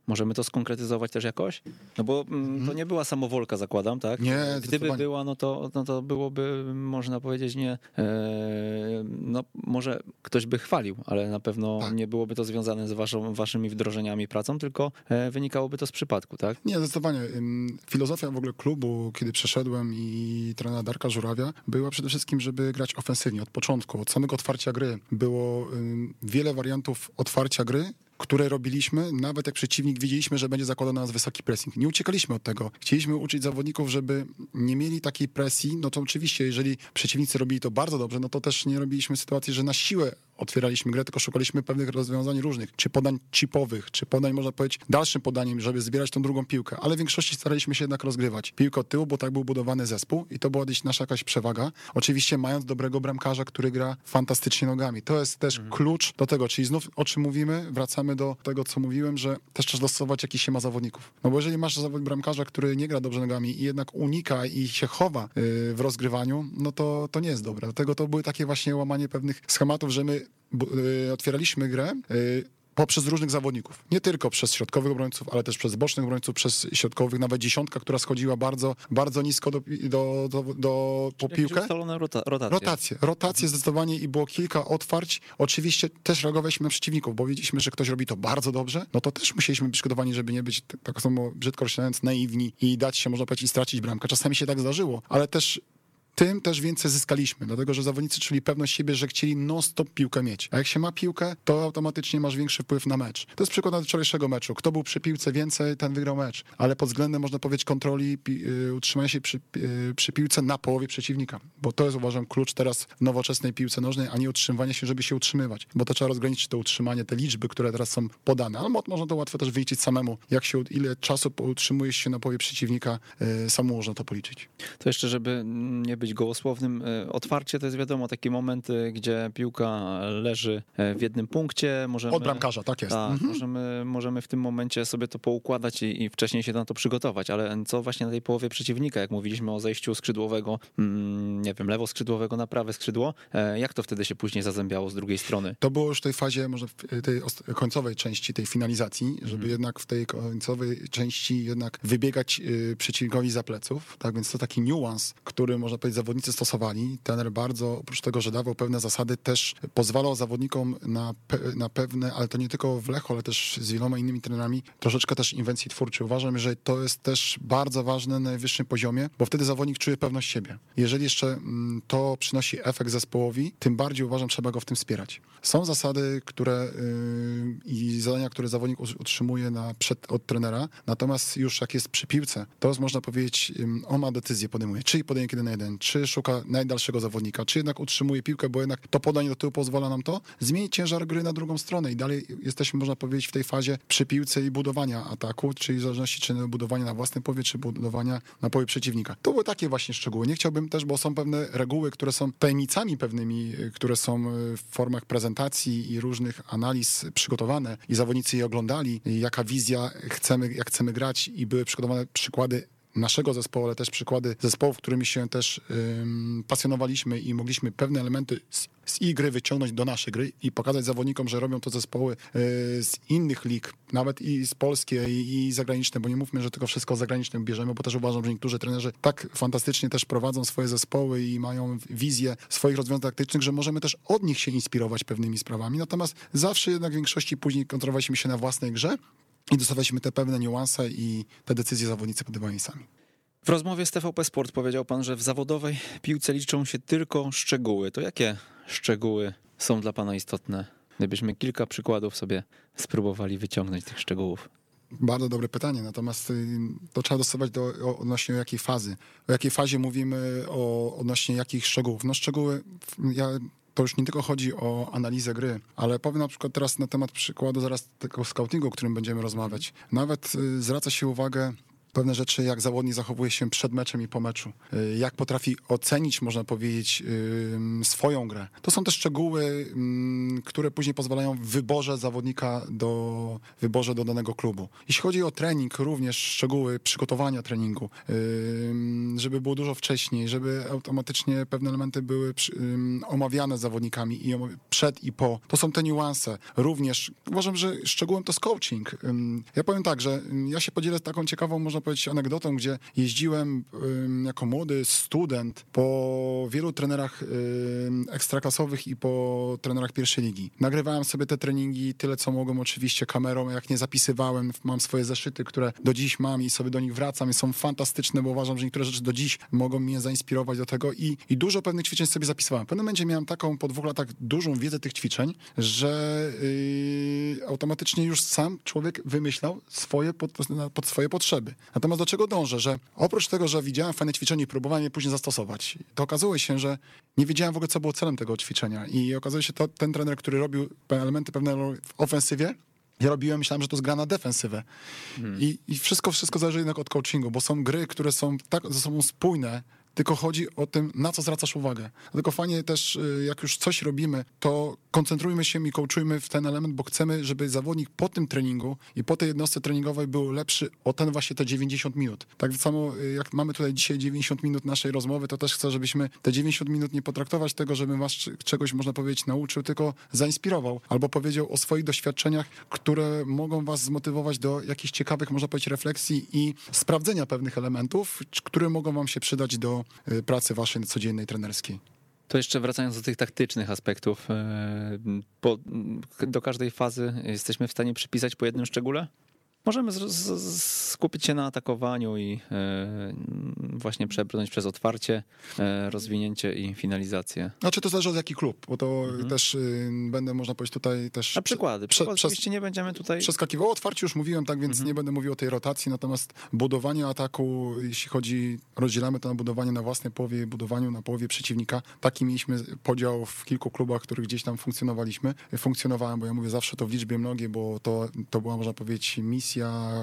S1: Możemy to skonkretyzować też jakoś? No bo mm, to nie była samowolka, zakładam, tak?
S2: Nie,
S1: Gdyby była, no to, no to byłoby, można powiedzieć, nie. E, no może ktoś by chwalił, ale na pewno tak. nie byłoby to związane z waszą, waszymi wdrożeniami pracą, tylko e, wynikałoby to z przypadku, tak?
S2: Nie, zdecydowanie. Filozofia w ogóle klubu, kiedy przeszedłem i trenera Darka Żurawia, była przede wszystkim, żeby grać ofensywnie od początku, od samego otwarcia gry. Było wiele wariantów otwarcia gry, które robiliśmy, nawet jak przeciwnik widzieliśmy, że będzie zakładał na nas wysoki pressing. Nie uciekaliśmy od tego. Chcieliśmy uczyć zawodników, żeby nie mieli takiej presji, no to oczywiście, jeżeli przeciwnicy robili to bardzo dobrze, no to też nie robiliśmy sytuacji, że na siłę otwieraliśmy grę, tylko szukaliśmy pewnych rozwiązań różnych, czy podań chipowych, czy podań, można powiedzieć, dalszym podaniem, żeby zbierać tą drugą piłkę, ale w większości staraliśmy się jednak rozgrywać piłkę od tyłu, bo tak był budowany zespół i to była gdzieś nasza jakaś przewaga. Oczywiście mając dobrego bramkarza, który gra fantastycznie nogami. To jest też mhm. klucz do tego, czyli znów o czym mówimy, wracamy do tego, co mówiłem, że też trzeba dostosować, jaki się ma zawodników. No bo jeżeli masz bramkarza, który nie gra dobrze nogami i jednak unika i się chowa y, w rozgrywaniu, no to, to nie jest dobre. Dlatego to były takie właśnie łamanie pewnych schematów, że my otwieraliśmy grę y, poprzez różnych zawodników. Nie tylko przez środkowych obrońców, ale też przez bocznych obrońców, przez środkowych, nawet dziesiątka, która schodziła bardzo, bardzo nisko do, do, do, do po piłkę.
S1: Rota, rotacje.
S2: Rotacje. Rotacje zdecydowanie i było kilka otwarć. Oczywiście też reagowaliśmy na przeciwników, bo widzieliśmy, że ktoś robi to bardzo dobrze, no to też musieliśmy być przygotowani, żeby nie być, tak samo brzydko określając, naiwni i dać się, można powiedzieć, i stracić bramkę. Czasami się tak zdarzyło, ale też tym też więcej zyskaliśmy, dlatego że zawodnicy czuli pewność siebie, że chcieli non-stop piłkę mieć. A jak się ma piłkę, to automatycznie masz większy wpływ na mecz. To jest przykład wczorajszego meczu. Kto był przy piłce więcej, ten wygrał mecz. Ale pod względem, można powiedzieć, kontroli, y, utrzymania się przy, y, przy piłce na połowie przeciwnika. Bo to jest, uważam, klucz teraz w nowoczesnej piłce nożnej, a nie utrzymywanie się, żeby się utrzymywać. Bo to trzeba rozgraniczyć to utrzymanie, te liczby, które teraz są podane. Ale można to łatwo też wyliczyć samemu. Jak się, ile czasu utrzymujesz się na połowie przeciwnika, y, samo można to policzyć.
S1: To jeszcze, żeby nie być być gołosłownym. E, otwarcie to jest wiadomo taki moment, gdzie piłka leży e, w jednym punkcie. Możemy,
S2: Od bramkarza, tak jest.
S1: Tak, mhm. możemy, możemy w tym momencie sobie to poukładać i, i, wcześniej się na to przygotować, ale co właśnie na tej połowie przeciwnika, jak mówiliśmy o zejściu skrzydłowego, mm, nie wiem, lewo skrzydłowego na prawe skrzydło, e, jak to wtedy się później zazębiało z drugiej strony?
S2: To było już w tej fazie, może w tej końcowej części tej finalizacji, żeby mhm. jednak w tej końcowej części jednak wybiegać przeciwnikowi za pleców, tak więc to taki niuans, który można powiedzieć zawodnicy stosowali. Trener bardzo, oprócz tego, że dawał pewne zasady, też pozwalał zawodnikom na, pe na pewne, ale to nie tylko w Lechu, ale też z wieloma innymi trenerami, troszeczkę też inwencji twórczej. Uważam, że to jest też bardzo ważne na najwyższym poziomie, bo wtedy zawodnik czuje pewność siebie. Jeżeli jeszcze mm, to przynosi efekt zespołowi, tym bardziej uważam, trzeba go w tym wspierać. Są zasady, które yy, i zadania, które zawodnik utrzymuje na, przed, od trenera, natomiast już jak jest przy piłce, to można powiedzieć, yy, on ma decyzję, podejmuje, czy podejmie kiedy na jeden, czy szuka najdalszego zawodnika, czy jednak utrzymuje piłkę, bo jednak to podanie do tyłu pozwala nam to, zmienić ciężar gry na drugą stronę i dalej jesteśmy, można powiedzieć, w tej fazie przy piłce i budowania ataku, czyli w zależności czy budowania na własnym powie, czy budowania na powie przeciwnika. To były takie właśnie szczegóły. Nie chciałbym też, bo są pewne reguły, które są tajemnicami pewnymi, które są w formach prezentacji i różnych analiz przygotowane i zawodnicy je oglądali, jaka wizja chcemy, jak chcemy grać i były przygotowane przykłady naszego zespołu, ale też przykłady zespołów, którymi się też pasjonowaliśmy i mogliśmy pewne elementy z, z ich gry wyciągnąć do naszej gry i pokazać zawodnikom, że robią to zespoły y, z innych lig, nawet i z polskie i, zagraniczne, bo nie mówmy, że tylko wszystko zagranicznym bierzemy, bo też uważam, że niektórzy trenerzy tak fantastycznie też prowadzą swoje zespoły i mają wizję swoich rozwiązań taktycznych, że możemy też od nich się inspirować pewnymi sprawami. Natomiast zawsze jednak w większości później kontrolowaliśmy się na własnej grze i dostawaliśmy te pewne niuanse i te decyzje zawodnicy podejmowali sami.
S1: W rozmowie z TVP Sport powiedział pan, że w zawodowej piłce liczą się tylko szczegóły. To jakie szczegóły są dla pana istotne? Gdybyśmy kilka przykładów sobie spróbowali wyciągnąć tych szczegółów.
S2: Bardzo dobre pytanie, natomiast y, to trzeba dostosować do odnośnie jakiej fazy. O jakiej fazie mówimy, o odnośnie jakich szczegółów. No szczegóły, ja to już nie tylko chodzi o analizę gry, ale powiem na przykład teraz na temat przykładu zaraz tego scoutingu, o którym będziemy rozmawiać. Nawet y, zwraca się uwagę pewne rzeczy, jak zawodnik zachowuje się przed meczem i po meczu, y, jak potrafi ocenić, można powiedzieć, swoją grę. To są te szczegóły, które później pozwalają w wyborze zawodnika do wyborze do danego klubu. Jeśli chodzi o trening, również szczegóły przygotowania treningu, żeby było dużo wcześniej, żeby automatycznie pewne elementy były omawiane z zawodnikami i przed i po. To są te niuanse. Również uważam, że szczegółem to jest coaching. Ja powiem tak, że ja się podzielę taką ciekawą, można powiedzieć, anegdotą, gdzie jeździłem jako młody student po wielu trenerach ekstraklasowych i po trenerach pierwszej ligi. Nagrywałem sobie te treningi tyle, co mogłem oczywiście kamerą, jak nie zapisywałem, mam swoje zeszyty, które do dziś mam i sobie do nich wracam i są fantastyczne, bo uważam, że niektóre rzeczy do dziś mogą mnie zainspirować do tego i, i dużo pewnych ćwiczeń sobie zapisywałem. W pewnym momencie miałem taką po dwóch latach dużą wiedzę tych ćwiczeń, że yy, automatycznie już sam człowiek wymyślał swoje pod, pod swoje potrzeby. Natomiast do czego dążę? Że oprócz tego, że widziałem fajne ćwiczenie i próbowałem je później zastosować, to okazało się, że nie wiedziałem w ogóle, co było celem tego ćwiczenia. I okazuje się, to ten trener, który robił elementy pewne w ofensywie, ja robiłem, myślałem, że to jest gra na defensywę. Hmm. I, I, wszystko, wszystko zależy jednak od coachingu, bo są gry, które są tak ze sobą spójne, tylko chodzi o tym, na co zwracasz uwagę. Dlatego fajnie też, y, jak już coś robimy, to koncentrujmy się i coachujmy w ten element, bo chcemy, żeby zawodnik po tym treningu i po tej jednostce treningowej był lepszy o ten właśnie te 90 minut. Tak samo y, jak mamy tutaj dzisiaj 90 minut naszej rozmowy, to też chcę, żebyśmy te 90 minut nie potraktować tego, żeby was czegoś, można powiedzieć, nauczył, tylko zainspirował albo powiedział o swoich doświadczeniach, które mogą was zmotywować do jakichś ciekawych, można powiedzieć, refleksji i sprawdzenia pewnych elementów, które mogą wam się przydać do pracy waszej codziennej trenerskiej.
S1: To jeszcze wracając do tych taktycznych aspektów, po, do każdej fazy jesteśmy w stanie przypisać po jednym szczególe? Możemy z, z, skupić się na atakowaniu i e, właśnie przebrnąć przez otwarcie, e, rozwinięcie i finalizację.
S2: Znaczy to zależy od jaki klub, bo to mhm. też y, będę, można powiedzieć, tutaj też...
S1: A przykłady, prze, oczywiście nie będziemy tutaj...
S2: Przeskakiwał, otwarcie już mówiłem, tak więc mhm. nie będę mówił o tej rotacji, natomiast budowanie ataku, jeśli chodzi, rozdzielamy to na budowanie na własnej połowie budowaniu na połowie przeciwnika. Taki mieliśmy podział w kilku klubach, których gdzieś tam funkcjonowaliśmy. Funkcjonowałem, bo ja mówię zawsze to w liczbie mnogiej, bo to, to była, można powiedzieć, misja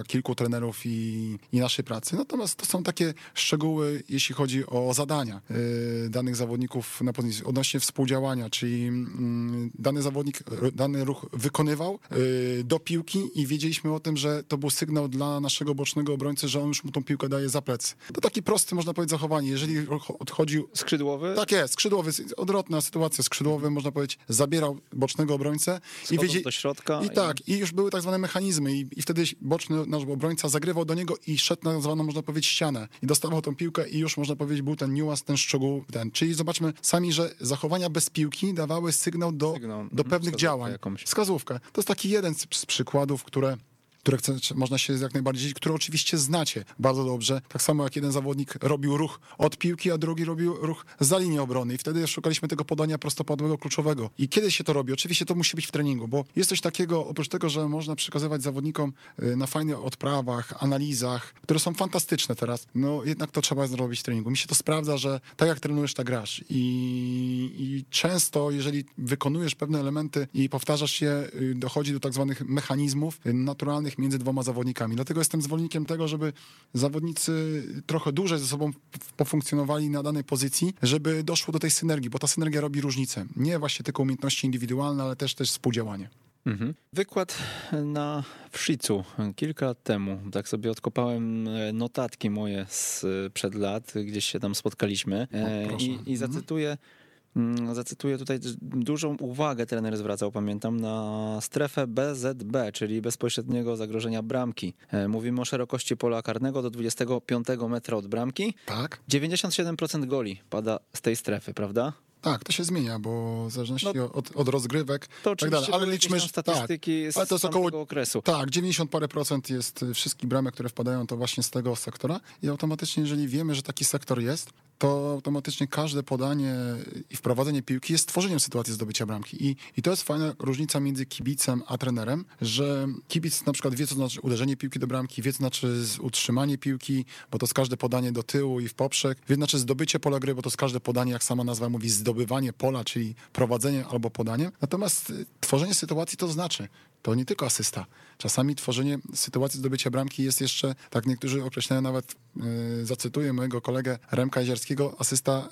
S2: kilku trenerów i, i naszej pracy. Natomiast to są takie szczegóły, jeśli chodzi o zadania y, danych zawodników na pozycji, odnośnie współdziałania, czyli mm, dany zawodnik dany ruch wykonywał y, do piłki i wiedzieliśmy o tym, że to był sygnał dla naszego bocznego obrońcy, że on już mu tą piłkę daje za plecy. To taki prosty, można powiedzieć, zachowanie. Jeżeli odchodził...
S1: Skrzydłowy?
S2: Tak jest, skrzydłowy. Odwrotna sytuacja. Skrzydłowy, można powiedzieć, zabierał bocznego obrońcę.
S1: i wiedzie... do środka.
S2: I, i, tak, i już były tak zwane mechanizmy i, i wtedy boczny nasz obrońca zagrywał do niego i szedł na zwaną, można powiedzieć, ścianę. I dostawał tą piłkę i już, można powiedzieć, był ten niuans, ten szczegół, ten. Czyli zobaczmy sami, że zachowania bez piłki dawały sygnał do, sygnał. do mhm. pewnych działań. Jakąś. Wskazówkę. To jest taki jeden z, z przykładów, które które chce, można się jak najbardziej, które oczywiście znacie bardzo dobrze. Tak samo jak jeden zawodnik robił ruch od piłki, a drugi robił ruch za linię obrony. I wtedy szukaliśmy tego podania prostopadłego, kluczowego. I kiedy się to robi? Oczywiście to musi być w treningu, bo jest coś takiego, oprócz tego, że można przekazywać zawodnikom y, na fajnych odprawach, analizach, które są fantastyczne teraz, no jednak to trzeba zrobić w treningu. Mi się to sprawdza, że tak jak trenujesz, tak grasz. I, i często, jeżeli wykonujesz pewne elementy i powtarzasz je, y, dochodzi do tak zwanych mechanizmów y, między dwoma zawodnikami. Dlatego jestem zwolennikiem tego, żeby zawodnicy trochę dłużej ze sobą pofunkcjonowali na danej pozycji, żeby doszło do tej synergii, bo ta synergia robi różnicę. Nie właśnie tylko umiejętności indywidualne, ale też też współdziałanie.
S1: Mhm. Wykład na Wszicu kilka lat temu. Tak sobie odkopałem e, notatki moje z przed lat, gdzieś się tam spotkaliśmy
S2: o,
S1: i, i zacytuję. Mm, zacytuję tutaj, dużą uwagę trener zwracał, pamiętam, na strefę BZB, czyli bezpośredniego zagrożenia bramki. E, mówimy o szerokości pola karnego do 25 metra od bramki.
S2: Tak.
S1: 97% goli pada z tej strefy, prawda?
S2: Tak, to się zmienia, bo w zależności no, od, od, rozgrywek
S1: to tak dalej. Ale liczmy statystyki tak, ale to jest około okresu.
S2: Tak, 90 parę procent jest wszystkich bramek, które wpadają to właśnie z tego sektora i automatycznie, jeżeli wiemy, że taki sektor jest, to automatycznie każde podanie i wprowadzenie piłki jest tworzeniem sytuacji zdobycia bramki. I, I to jest fajna różnica między kibicem a trenerem, że kibic na przykład wie, co znaczy uderzenie piłki do bramki, wie, co znaczy utrzymanie piłki, bo to jest każde podanie do tyłu i w poprzek, wie, co znaczy zdobycie pola gry, bo to jest każde podanie, jak sama nazwa mówi, zdobywanie pola, czyli prowadzenie albo podanie. Natomiast y, tworzenie sytuacji to znaczy, to nie tylko asysta. Czasami tworzenie sytuacji zdobycia bramki jest jeszcze, tak niektórzy określają nawet, yy, zacytuję mojego kolegę Remka Jezierskiego, asysta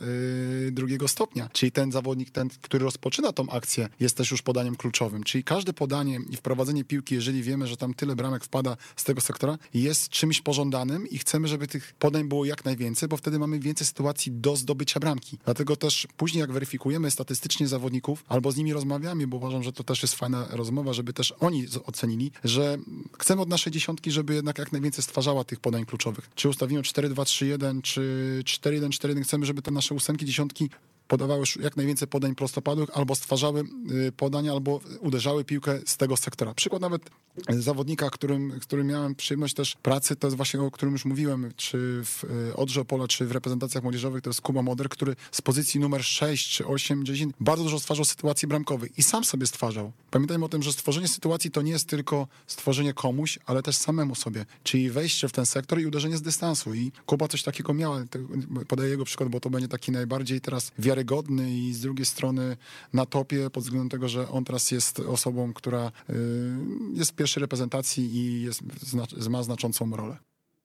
S2: yy, drugiego stopnia. Czyli ten zawodnik, ten, który rozpoczyna tą akcję, jest też już podaniem kluczowym. Czyli każde podanie i wprowadzenie piłki, jeżeli wiemy, że tam tyle bramek wpada z tego sektora, jest czymś pożądanym i chcemy, żeby tych podań było jak najwięcej, bo wtedy mamy więcej sytuacji do zdobycia bramki. Dlatego też później, jak weryfikujemy statystycznie zawodników, albo z nimi rozmawiamy, bo uważam, że to też jest fajna rozmowa, żeby też oni ocenili, że chcemy od naszej dziesiątki, żeby jednak jak najwięcej stwarzała tych podań kluczowych. Czy ustawimy 4-2-3-1, czy 4-1-4-1, chcemy, żeby te nasze ósemki, dziesiątki podawały jak najwięcej podań prostopadłych, albo stwarzały y, podania, albo uderzały piłkę z tego sektora. Przykład nawet zawodnika, którym, którym miałem przyjemność też pracy, to jest właśnie o którym już mówiłem, czy w y, Odrze Opola, czy w reprezentacjach młodzieżowych, to jest Kuba Moder, który z pozycji numer 6 czy 8, 10 bardzo dużo stwarzał sytuacji bramkowych i sam sobie stwarzał. Pamiętajmy o tym, że stworzenie sytuacji to nie jest tylko stworzenie komuś, ale też samemu sobie, czyli wejście w ten sektor i uderzenie z dystansu. I Kuba coś takiego miał, podaję jego przykład, bo to będzie taki najbardziej teraz wiarygodny wiarygodny i z drugiej strony na topie pod względem tego, że on teraz jest osobą, która y, jest w pierwszej reprezentacji i jest, ma znaczącą rolę.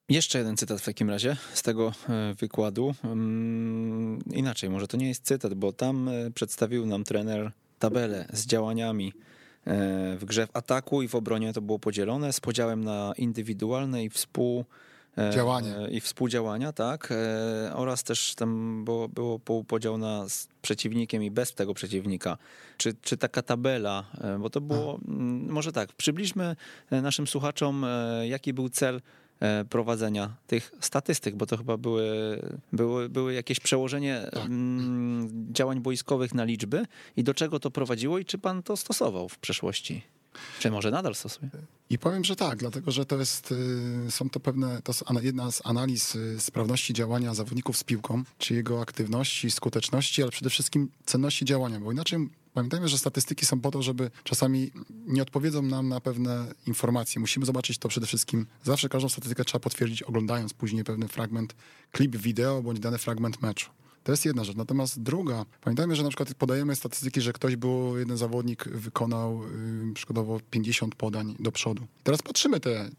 S1: Jeszcze jeden cytat w takim razie z tego e, wykładu. Mm, inaczej, może to nie jest cytat, bo tam e, przedstawił nam trener tabelę z działaniami e, w grze w ataku i w obronie to było podzielone z podziałem na indywidualne i współ
S2: Działanie.
S1: i współdziałania, tak, e, oraz też tam było, było podział na z przeciwnikiem i bez tego przeciwnika. Czy, czy taka tabela, e, bo to było, mm, może tak, przybliżmy naszym słuchaczom, jaki był cel prowadzenia tych statystyk, bo to chyba były, były, były jakieś przełożenie tak. Mm, działań wojskowych na liczby i do czego to prowadziło i czy pan to stosował w przeszłości? Czy może nadal stosuje?
S2: I powiem, że tak, dlatego że to jest, y, są to pewne, to jedna z analiz y, sprawności działania zawodników z piłką, czy jego aktywności, skuteczności, ale przede wszystkim cenności działania, bo inaczej Pamiętajmy, że statystyki są po to, żeby czasami nie odpowiedzą nam na pewne informacje. Musimy zobaczyć to przede wszystkim. Zawsze każdą statystykę trzeba potwierdzić, oglądając później pewien fragment, klip wideo bądź dany fragment meczu. To jest jedna rzecz. Natomiast druga, pamiętajmy, że na przykład podajemy statystyki, że ktoś był, jeden zawodnik wykonał yy, przykładowo 50 podań do przodu. Teraz patrzymy te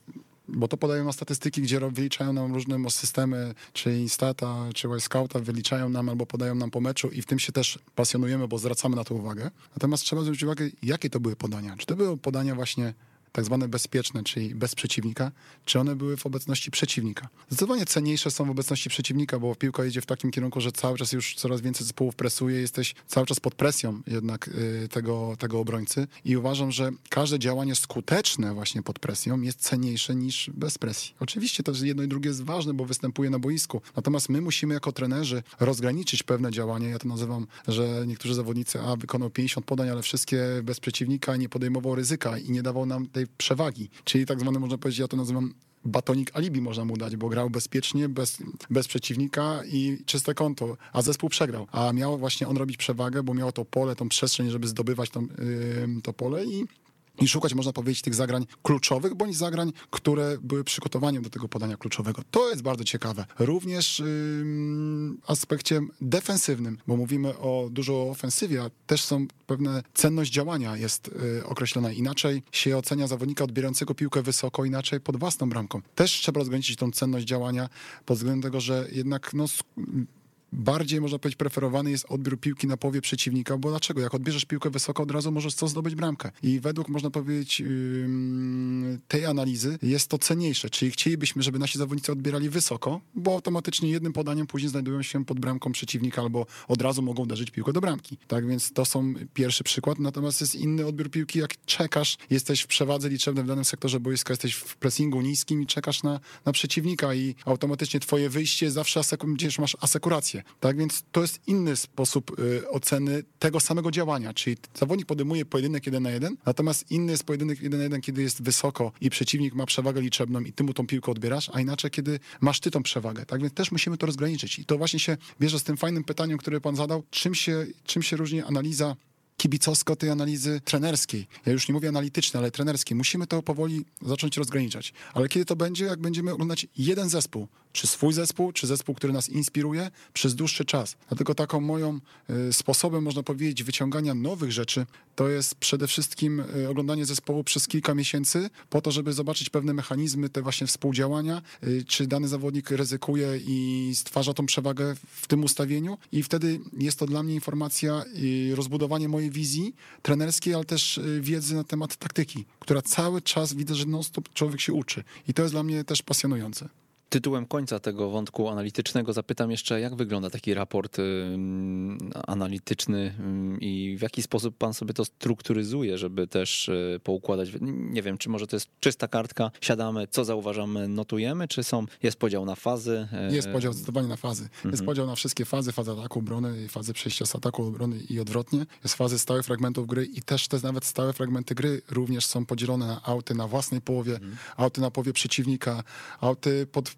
S2: bo to podają na statystyki, gdzie wyliczają nam różne systemy, czy Instata, czy Y-Scouta, wyliczają nam albo podają nam po meczu i w tym się też pasjonujemy, bo zwracamy na to uwagę. Natomiast trzeba zwrócić uwagę, jakie to były podania. Czy to były podania właśnie tak zwane bezpieczne, czyli bez przeciwnika, czy one były w obecności przeciwnika. Zdecydowanie cenniejsze są w obecności przeciwnika, bo piłka idzie w takim kierunku, że cały czas już coraz więcej zespołów presuje, jesteś cały czas pod presją jednak y, tego, tego obrońcy i uważam, że każde działanie skuteczne właśnie pod presją jest cenniejsze niż bez presji. Oczywiście to jedno i drugie jest ważne, bo występuje na boisku, natomiast my musimy jako trenerzy rozgraniczyć pewne działania. Ja to nazywam, że niektórzy zawodnicy a wykonał 50 podań, ale wszystkie bez przeciwnika, nie podejmował ryzyka i nie dawał nam tej przewagi. Czyli tak zwany, można powiedzieć, ja to nazywam batonik alibi można mu dać, bo grał bezpiecznie, bez, bez przeciwnika i czyste konto, a zespół przegrał. A miał właśnie on robić przewagę, bo miał to pole, tą przestrzeń, żeby zdobywać yy, to pole i i szukać, można powiedzieć, tych zagrań kluczowych, bądź zagrań, które były przygotowaniem do tego podania kluczowego. To jest bardzo ciekawe. Również aspekcie defensywnym, bo mówimy o dużo o ofensywie, a też są pewne cenność działania jest y, określona. Inaczej się ocenia zawodnika odbierającego piłkę wysoko, inaczej pod własną bramką. Też trzeba rozgraniczyć tą cenność działania pod względem tego, że jednak no, bardziej, można powiedzieć, preferowany jest odbiór piłki na połowie przeciwnika, bo dlaczego? Jak odbierzesz piłkę wysoko, od razu możesz co zdobyć bramkę. I według, można powiedzieć, tej analizy jest to cenniejsze, czyli chcielibyśmy, żeby nasi zawodnicy odbierali wysoko, bo automatycznie jednym podaniem później znajdują się pod bramką przeciwnika albo od razu mogą uderzyć piłkę do bramki. Tak więc to są pierwszy przykład, natomiast jest inny odbiór piłki, jak czekasz, jesteś w przewadze liczebnej w danym sektorze boiska, jesteś w pressingu niskim i czekasz na, na przeciwnika i automatycznie twoje wyjście zawsze aseku, masz asekurację. Tak więc to jest inny sposób y, oceny tego samego działania, czyli zawodnik podejmuje pojedynek jeden na jeden, natomiast inny jest pojedynek jeden na jeden, kiedy jest wysoko i przeciwnik ma przewagę liczebną i ty mu tą piłkę odbierasz, a inaczej, kiedy masz ty tą przewagę. Tak więc też musimy to rozgraniczyć. I to właśnie się bierze z tym fajnym pytaniem, które pan zadał, czym się, czym się różni analiza kibicowsko tej analizy trenerskiej. Ja już nie mówię analitycznej, ale trenerskiej. Musimy to powoli zacząć rozgraniczać. Ale kiedy to będzie, jak będziemy oglądać jeden zespół, czy swój zespół, czy zespół, który nas inspiruje przez dłuższy czas. Dlatego taką moją y, sposobem, można powiedzieć, wyciągania nowych rzeczy, to jest przede wszystkim y, oglądanie zespołu przez kilka miesięcy, po to, żeby zobaczyć pewne mechanizmy, te właśnie współdziałania, y, czy dany zawodnik ryzykuje i stwarza tą przewagę w tym ustawieniu i wtedy jest to dla mnie informacja i rozbudowanie mojej wizji trenerskiej, ale też wiedzy na temat taktyki, która cały czas widzę, że non-stop człowiek się uczy i to jest dla mnie też pasjonujące.
S1: Tytułem końca tego wątku analitycznego zapytam jeszcze, jak wygląda taki raport analityczny i w jaki sposób pan sobie to strukturyzuje, żeby też e, poukładać. Nie wiem, czy może to jest czysta kartka, siadamy, co zauważamy, notujemy, czy są, jest podział na fazy?
S2: E, jest podział zdecydowanie na fazy. Jest mhm. podział na wszystkie fazy, faza ataku, obrony, fazy przejścia z ataku, obrony i odwrotnie. Jest fazy stałych fragmentów gry i też te nawet stałe fragmenty gry również są podzielone na auty na własnej połowie, mhm. auty na połowie przeciwnika, auty pod Y,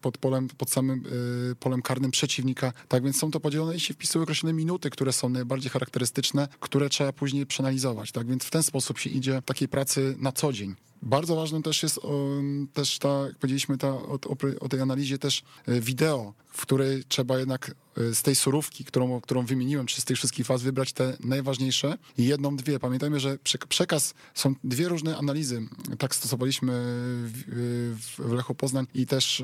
S2: pod polem, pod samym y, polem karnym przeciwnika. Tak więc są to podzielone i się wpisują określone minuty, które są najbardziej charakterystyczne, które trzeba później przeanalizować. Tak więc w ten sposób się idzie takiej pracy na co dzień. Bardzo ważne też jest też ta, jak powiedzieliśmy, ta, o, o, tej analizie też e, wideo, w której trzeba jednak e, z tej surówki, którą, którą wymieniłem, czy z tych wszystkich faz wybrać te najważniejsze i jedną, dwie. Pamiętajmy, że przekaz są dwie różne analizy. Tak stosowaliśmy w, w Lechu Poznań i też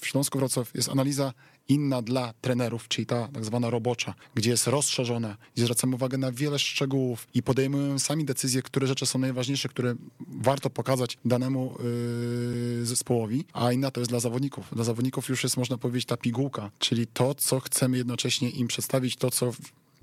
S2: w Śląsku Wrocław jest analiza inna dla trenerów, czyli ta tak zwana robocza, gdzie jest rozszerzona, gdzie zwracamy uwagę na wiele szczegółów i podejmujemy sami decyzje, które rzeczy są najważniejsze, które warto pokazać danemu yy, zespołowi, a inna to jest dla zawodników. Dla zawodników już jest, można powiedzieć, ta pigułka, czyli to, co chcemy jednocześnie im przedstawić, to, co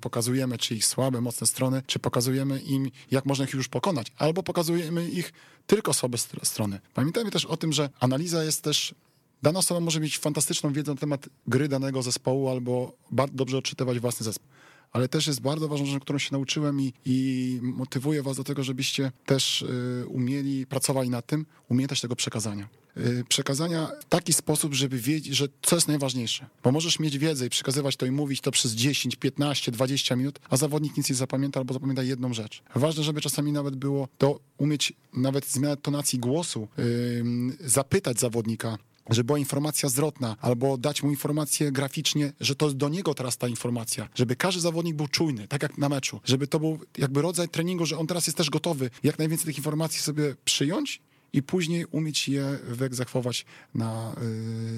S2: pokazujemy, czy ich słabe, mocne strony, czy pokazujemy im, jak można ich już pokonać, albo pokazujemy ich tylko słabe strony. Pamiętajmy też o tym, że analiza jest też Dana osoba może mieć fantastyczną wiedzę na temat gry danego zespołu albo bardzo dobrze odczytywać własny zespół. Ale też jest bardzo ważną rzeczą, którą się nauczyłem i, i motywuję was do tego, żebyście też y, umieli, pracowali nad tym, umiejętność tego przekazania. Y, przekazania w taki sposób, żeby wiedzieć, że co jest najważniejsze. Bo możesz mieć wiedzę i przekazywać to i mówić to przez 10, 15, 20 minut, a zawodnik nic nie zapamięta albo zapamięta jedną rzecz. Ważne, żeby czasami nawet było to umieć nawet zmianę tonacji głosu, yy, zapytać zawodnika, żeby była informacja zwrotna, albo dać mu informację graficznie, że to do niego teraz ta informacja, żeby każdy zawodnik był czujny, tak jak na meczu, żeby to był jakby rodzaj treningu, że on teraz jest też gotowy jak najwięcej tych informacji sobie przyjąć i później umieć je wyegzekwować na,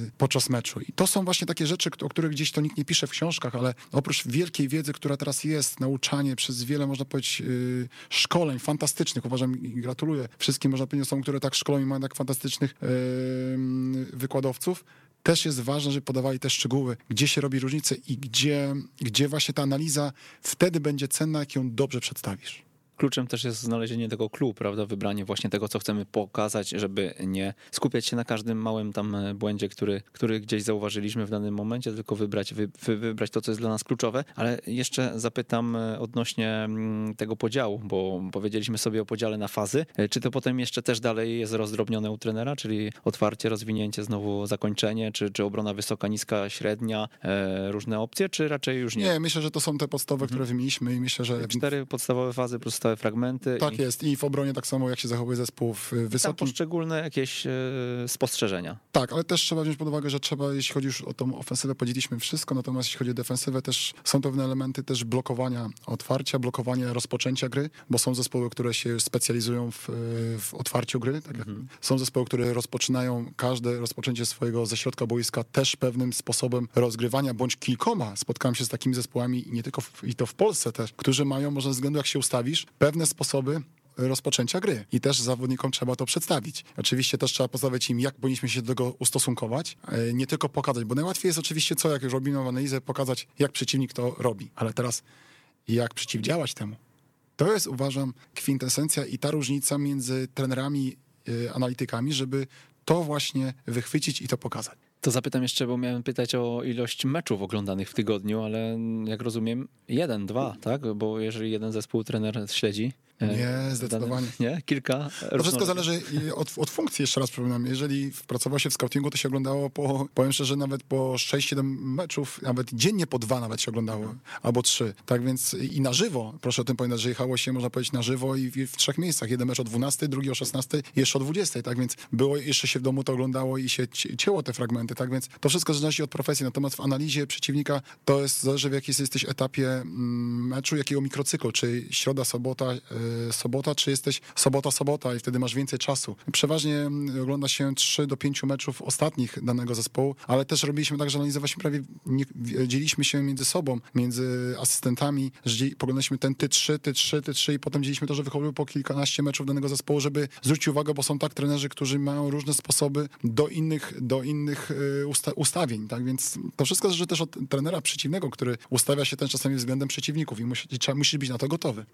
S2: yy, podczas meczu. I to są właśnie takie rzeczy, o których gdzieś to nikt nie pisze w książkach, ale oprócz wielkiej wiedzy, która teraz jest, nauczanie przez wiele, można powiedzieć, yy, szkoleń fantastycznych, uważam i gratuluję wszystkim, można powiedzieć, osobom, które tak szkolą i mają tak fantastycznych yy, wykładowców, też jest ważne, żeby podawali te szczegóły, gdzie się robi różnicę i gdzie, gdzie właśnie ta analiza wtedy będzie cenna, jak ją dobrze przedstawisz
S1: kluczem też jest znalezienie tego klubu, prawda? Wybranie właśnie tego, co chcemy pokazać, żeby nie skupiać się na każdym małym tam e, błędzie, który, który gdzieś zauważyliśmy w danym momencie, tylko wybrać, wy, wybrać to, co jest dla nas kluczowe. Ale jeszcze zapytam e, odnośnie mm, tego podziału, bo powiedzieliśmy sobie o podziale na fazy. E, czy to potem jeszcze też dalej jest rozdrobnione u trenera, czyli otwarcie, rozwinięcie, znowu zakończenie, czy, czy obrona wysoka, niska, średnia, różne opcje, czy raczej już nie?
S2: Nie, myślę, że to są te podstawy, mhm. które wymieniliśmy i myślę, że...
S1: Cztery podstawowe fazy plus fragmenty.
S2: Tak i... jest. I w obronie tak samo, jak się zachowuje zespół w wysokim...
S1: Tam poszczególne jakieś e, spostrzeżenia.
S2: Tak, ale też trzeba wziąć pod uwagę, że trzeba, jeśli chodzi już o tą ofensywę, powiedzieliśmy wszystko, natomiast jeśli chodzi o defensywę, też są pewne elementy też blokowania otwarcia, blokowania rozpoczęcia gry, bo są zespoły, które się specjalizują w, w otwarciu gry. Tak mhm. Są zespoły, które rozpoczynają każde rozpoczęcie swojego ze środka boiska też pewnym sposobem rozgrywania, bądź kilkoma. Spotkałem się z takimi zespołami, i nie tylko w, i to w Polsce też, którzy mają, może ze względu jak się ustawisz, pewne sposoby rozpoczęcia gry. I też zawodnikom trzeba to przedstawić. Oczywiście też trzeba postawić im, jak powinniśmy się do tego ustosunkować, e, nie tylko pokazać, bo najłatwiej jest oczywiście co, jak już robimy analizę, pokazać, jak przeciwnik to robi. Ale teraz jak przeciwdziałać temu? To jest, uważam, kwintesencja i ta różnica między trenerami, e, analitykami, żeby to właśnie wychwycić i to pokazać.
S1: To zapytam jeszcze, bo miałem pytać o ilość meczów oglądanych w tygodniu, ale jak rozumiem, jeden, dwa, tak? Bo jeżeli jeden zespół trener śledzi,
S2: nie, zdecydowanie.
S1: nie? Kilka
S2: To wszystko zależy od, od, funkcji, jeszcze raz przypominam. Jeżeli pracowało się w scoutingu, to się oglądało po, powiem szczerze, nawet po 6-7 meczów, nawet dziennie po dwa nawet się oglądało, albo trzy. Tak więc i na żywo, proszę o tym pamiętać, że jechało się, można powiedzieć, na żywo i w, w trzech miejscach. Jeden mecz o 12, drugi o 16 i jeszcze o 20. Tak więc było, jeszcze się w domu to oglądało i się cięło te fragmenty. Tak więc to wszystko zależy od profesji. Natomiast w analizie przeciwnika to jest, zależy w jakim jesteś etapie mm, meczu, jakiego mikrocyklu, czy środa, sobota, yy, sobota sobota, czy jesteś sobota, sobota i wtedy masz więcej czasu. Przeważnie mm, ogląda się 3 do 5 meczów ostatnich danego zespołu, ale też robiliśmy tak, że analizowaliśmy prawie, nie, dzieliliśmy się między sobą, między asystentami, że poglądaliśmy ten ty 3, ty 3, ty 3 i potem dzieliliśmy to, że wychodziły po kilkanaście meczów danego zespołu, żeby zwrócić uwagę, bo są tak trenerzy, którzy mają różne sposoby do innych, do innych y, usta ustawień, tak, więc to wszystko zależy też od trenera przeciwnego, który ustawia się też czasami względem przeciwników i musi, musi być na to gotowy.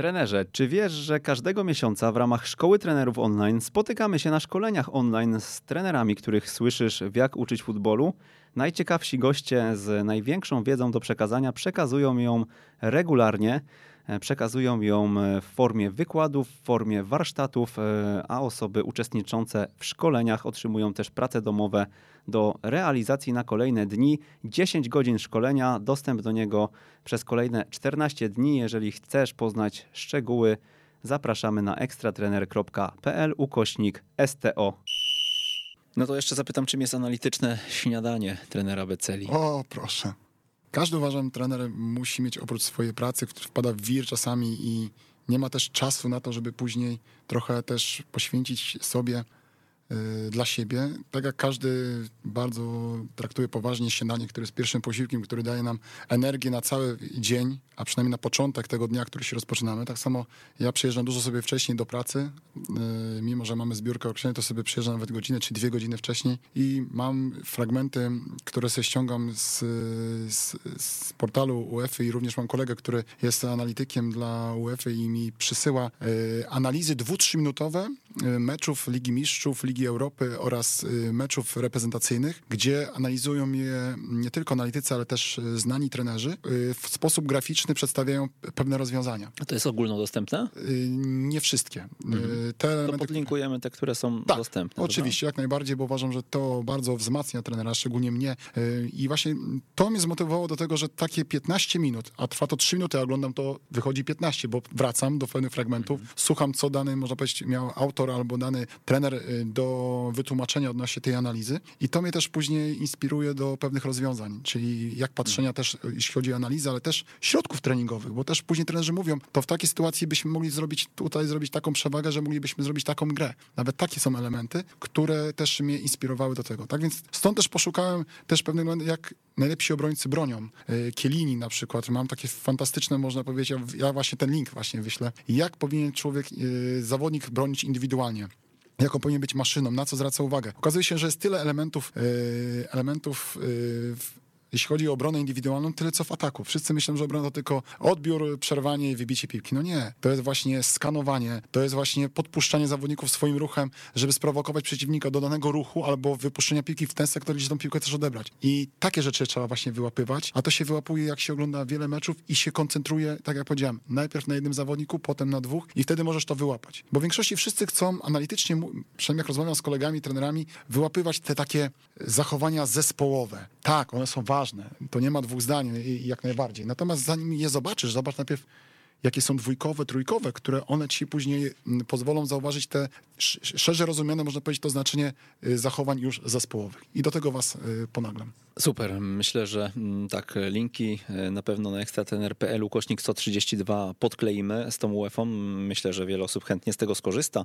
S1: Trenerze, czy wiesz, że każdego miesiąca w ramach Szkoły Trenerów Online spotykamy się na szkoleniach online z trenerami, których słyszysz w jak uczyć futbolu? Najciekawsi goście z największą wiedzą do przekazania przekazują ją regularnie. E, przekazują ją w formie wykładów, w formie warsztatów, e, a osoby uczestniczące w szkoleniach otrzymują też prace domowe do realizacji na kolejne dni. 10 godzin szkolenia, dostęp do niego przez kolejne 14 dni. Jeżeli chcesz poznać szczegóły, zapraszamy na ekstratrener.pl ukośnik STO. No to jeszcze zapytam, czym jest analityczne śniadanie trenera Beceli?
S2: O, proszę. Każdy, uważam, trener musi mieć oprócz swojej pracy, który wpada w wir czasami i nie ma też czasu na to, żeby później trochę też poświęcić sobie dla siebie. Tak jak każdy bardzo traktuje poważnie śniadanie, które jest pierwszym posiłkiem, który daje nam energię na cały dzień, a przynajmniej na początek tego dnia, który się rozpoczynamy. Tak samo ja przyjeżdżam dużo sobie wcześniej do pracy, y, mimo że mamy zbiórkę określoną, to sobie przyjeżdżam nawet godzinę czy dwie godziny wcześniej i mam fragmenty, które sobie ściągam z, z, z portalu UEFA i również mam kolegę, który jest analitykiem dla UEFA i mi przysyła y, analizy dwu, trzyminutowe meczów Ligi Mistrzów, Ligi Ligi Europy oraz y, meczów reprezentacyjnych, gdzie analizują je nie tylko analitycy, ale też y, znani trenerzy. Y, w sposób graficzny przedstawiają pewne rozwiązania.
S1: A to jest ogólnodostępne?
S2: Nie wszystkie. Mhm.
S1: Te elementy... To podlinkujemy te, które są
S2: tak,
S1: dostępne.
S2: Oczywiście, jak najbardziej, bo uważam, że to bardzo wzmacnia trenera, szczególnie mnie. I właśnie to mnie zmotywowało do tego, że takie 15 minut, a trwa to 3 minuty, a oglądam to, wychodzi 15, bo wracam do pewnych fragmentów, mhm. słucham, co dany, można powiedzieć, miał autor albo dany trener do wytłumaczenia odnośnie tej analizy i to mnie też później inspiruje do pewnych rozwiązań, czyli jak patrzenia też, jeśli chodzi o analizę, ale też środków treningowych, bo też później trenerzy mówią, to w takiej sytuacji byśmy mogli zrobić tutaj, zrobić taką przewagę, że moglibyśmy zrobić taką grę. Nawet takie są elementy, które też mnie inspirowały do tego. Tak więc stąd też poszukałem też pewnych elementów, jak najlepsi obrońcy bronią. E, Kielini na przykład, mam takie fantastyczne, można powiedzieć, ja właśnie ten link właśnie wyślę, jak powinien człowiek, e, zawodnik bronić indywidualnie jaką powinien być maszyną, na co zwraca uwagę. Okazuje się, że jest tyle elementów, yy, elementów yy, jeśli chodzi o obronę indywidualną, tyle co w ataku. Wszyscy myślą, że obrona to tylko odbiór, przerwanie i wybicie piłki. No nie. To jest właśnie skanowanie, to jest właśnie podpuszczanie zawodników swoim ruchem, żeby sprowokować przeciwnika do danego ruchu albo wypuszczenia piłki w ten sektor, gdzie tą piłkę też odebrać. I takie rzeczy trzeba właśnie wyłapywać, a to się wyłapuje, jak się ogląda wiele meczów i się koncentruje, tak jak powiedziałem, najpierw na jednym zawodniku, potem na dwóch i wtedy możesz to wyłapać. Bo w większości wszyscy chcą analitycznie, przynajmniej jak rozmawiam z kolegami, trenerami, wyłapywać te takie zachowania zespołowe. Tak, one są ważne ważne. To nie ma dwóch zdań jak najbardziej. Natomiast zanim je zobaczysz, zobacz najpierw, jakie są dwójkowe, trójkowe, które one ci później mm, pozwolą zauważyć te szerzej rozumiane, można powiedzieć, to znaczenie y, zachowań już zespołowych. I do tego was y, ponaglam.
S1: Super. Myślę, że mm, tak, linki y, na pewno na ekstratener.pl ukośnik 132 podkleimy z tą UEFA. Myślę, że wiele osób chętnie z tego skorzysta.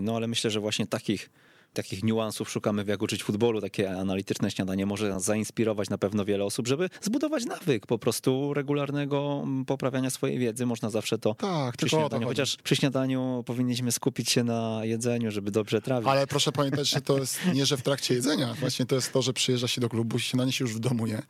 S1: No ale myślę, że właśnie takich takich niuansów szukamy w Jak uczyć futbolu. Takie analityczne śniadanie może zainspirować na pewno wiele osób, żeby zbudować nawyk po prostu regularnego mm, poprawiania swojej wiedzy. Można zawsze to
S2: tak,
S1: przy śniadaniu. Chociaż przy śniadaniu powinniśmy skupić się na jedzeniu, żeby dobrze trawić.
S2: Ale proszę pamiętać, że to jest nie, że w trakcie jedzenia. Właśnie to jest to, że przyjeżdża się do klubu, śniadanie się już w domu je.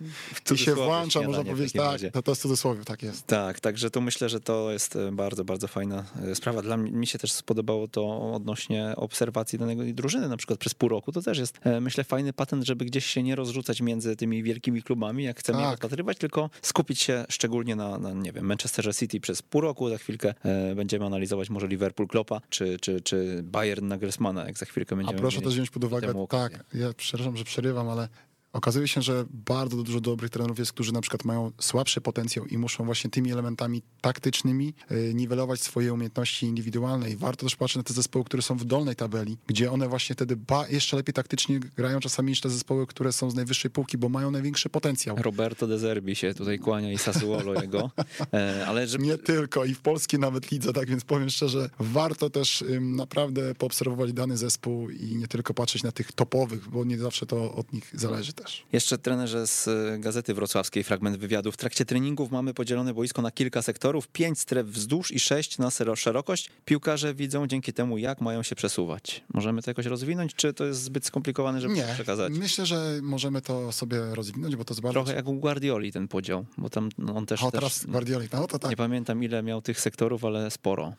S2: I się włącza, można powiedzieć, tak, to, to jest cudzysłowie, tak jest.
S1: Tak, także tu myślę, że to jest e, bardzo, bardzo fajna e, sprawa. Dla mnie mi się też spodobało to odnośnie obserwacji danej drużyny na przykład przez pół roku, to też jest, e, myślę, fajny patent, żeby gdzieś się nie rozrzucać między tymi wielkimi klubami, jak chcemy tak. je rozpatrywać, tylko skupić się szczególnie na, na, nie wiem, Manchesterze City przez pół roku, za chwilkę e, będziemy analizować może Liverpool Kloppa, czy, czy, czy Bayern Nagelsmana, jak za chwilkę będziemy
S2: A proszę też wziąć pod uwagę, tak, ja przepraszam, że przerywam, ale Okazuje się, że bardzo dużo dobrych trenerów jest, którzy na przykład mają słabszy potencjał i muszą właśnie tymi elementami taktycznymi y, niwelować swoje umiejętności indywidualne. I warto też patrzeć na te zespoły, które są w dolnej tabeli, gdzie one właśnie wtedy ba jeszcze lepiej taktycznie grają czasami niż te zespoły, które są z najwyższej półki, bo mają największy potencjał.
S1: Roberto De Zerbi się tutaj kłania i Sassuolo jego.
S2: E, ale żeby... Nie tylko, i w polskiej nawet lidze, tak więc powiem szczerze, warto też naprawdę poobserwować dany zespół i nie tylko patrzeć na tych topowych, bo nie zawsze to od nich zależy też.
S1: Jeszcze trenerze z e, Gazety Wrocławskiej, fragment wywiadu. W trakcie treningów mamy podzielone boisko na kilka sektorów, pięć stref wzdłuż i sześć na szerokość. Piłkarze widzą dzięki temu, jak mają się przesuwać. Możemy to jakoś rozwinąć, czy to jest zbyt skomplikowane, żeby
S2: Nie,
S1: przekazać?
S2: myślę, że możemy to sobie rozwinąć, bo to jest bardzo...
S1: Trochę jak u Guardioli ten podział, bo tam on też...
S2: O, teraz też, Guardioli, no to tak.
S1: Nie pamiętam ile miał tych sektorów, ale sporo.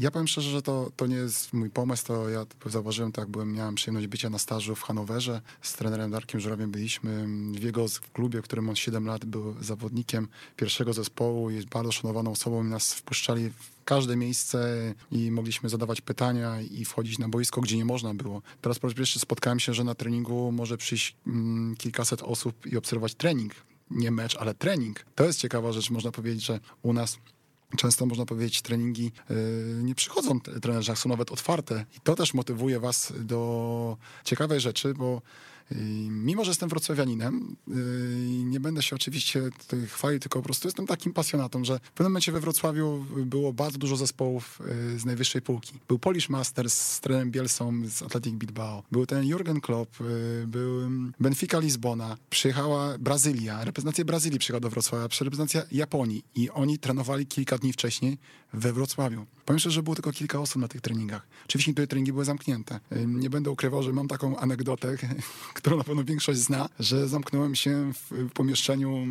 S2: Ja powiem szczerze, że to, to nie jest mój pomysł, to ja zauważyłem, tak, byłem, miałem przyjemność bycia na stażu w Hanowerze, z trenerem Darkiem Żurawiem byliśmy w jego klubie, w którym on 7 lat był zawodnikiem pierwszego zespołu, jest bardzo szanowaną osobą i nas wpuszczali w każde miejsce i mogliśmy zadawać pytania i wchodzić na boisko, gdzie nie można było. Teraz po raz pierwszy spotkałem się, że na treningu może przyjść mm, kilkaset osób i obserwować trening. Nie mecz, ale trening. To jest ciekawa rzecz, można powiedzieć, że u nas Często można powiedzieć, treningi yy, nie przychodzą trenerzy, są nawet otwarte. I to też motywuje was do ciekawej rzeczy, bo Mimo, że jestem wrocławianinem, y, nie będę się oczywiście chwalił, tylko po prostu jestem takim pasjonatą, że w pewnym momencie we Wrocławiu było bardzo dużo zespołów y, z najwyższej półki. Był Polish Masters z trenerem Bielsą z Athletic Bilbao, był ten Jurgen Klopp, y, był Benfica Lizbona, przyjechała Brazylia, reprezentacja Brazylii przyjechała do Wrocławia, reprezentacja Japonii. I oni trenowali kilka dni wcześniej we Wrocławiu. Powiem szczerze, że było tylko kilka osób na tych treningach. Oczywiście niektóre treningi były zamknięte. Nie będę ukrywał, że mam taką anegdotę, którą na pewno większość zna, że zamknąłem się w pomieszczeniu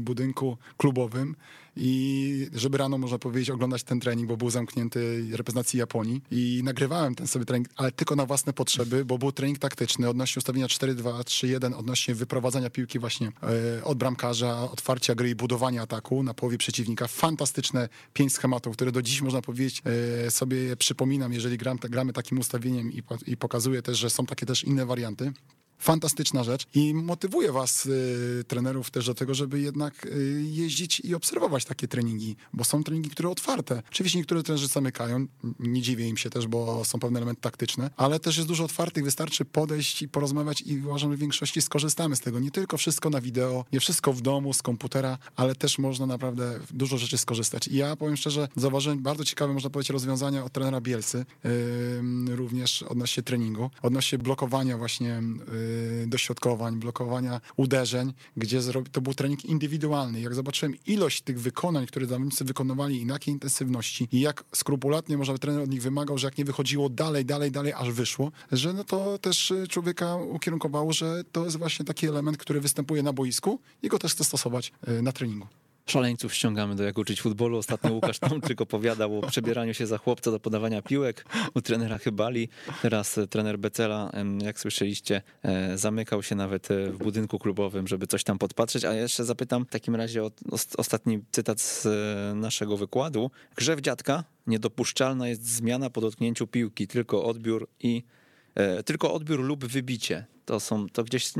S2: budynku klubowym i żeby rano, można powiedzieć, oglądać ten trening, bo był zamknięty reprezentacji Japonii i nagrywałem ten sobie trening, ale tylko na własne potrzeby, bo był trening taktyczny odnośnie ustawienia 4-2-3-1, odnośnie wyprowadzania piłki właśnie e, od bramkarza, otwarcia gry i budowania ataku na połowie przeciwnika. Fantastyczne pięć schematów, które do dziś, można powiedzieć, e, sobie przypominam, jeżeli gram, gramy takim ustawieniem i, i pokazuję też, że są takie też inne warianty fantastyczna rzecz i motywuje was, y, trenerów, też do tego, żeby jednak y, jeździć i obserwować takie treningi, bo są treningi, które otwarte. Oczywiście niektóre trenerzy zamykają, nie dziwię im się też, bo są pewne elementy taktyczne, ale też jest dużo otwartych, wystarczy podejść i porozmawiać i uważam, że w większości skorzystamy z tego. Nie tylko wszystko na wideo, nie wszystko w domu, z komputera, ale też można naprawdę dużo rzeczy skorzystać. I ja powiem szczerze, zauważyłem bardzo ciekawe, można powiedzieć, rozwiązania od trenera Bielsy, yy, również odnośnie treningu, odnośnie blokowania właśnie yy, dośrodkowań, blokowania uderzeń, gdzie to był trening indywidualny. Jak zobaczyłem ilość tych wykonań, które zawodnicy wykonywali i na jakiej intensywności i jak skrupulatnie może trener od nich wymagał, że jak nie wychodziło dalej, dalej, dalej, aż wyszło, że no to też y, człowieka ukierunkowało, że to jest właśnie taki element, który występuje na boisku i go też chce stosować y, na treningu
S1: szaleńców ściągamy do jak uczyć futbolu. Ostatnio Łukasz Tomczyk opowiadał o przebieraniu się za chłopca do podawania piłek u trenera Chybali. Teraz e, trener Becela, jak słyszeliście, e, zamykał się nawet e, w budynku klubowym, żeby coś tam podpatrzeć. A jeszcze zapytam w takim razie o ostatni cytat z naszego wykładu. Grzew dziadka, niedopuszczalna jest zmiana po dotknięciu piłki, tylko odbiór i tylko odbiór lub wybicie. To są, to gdzieś,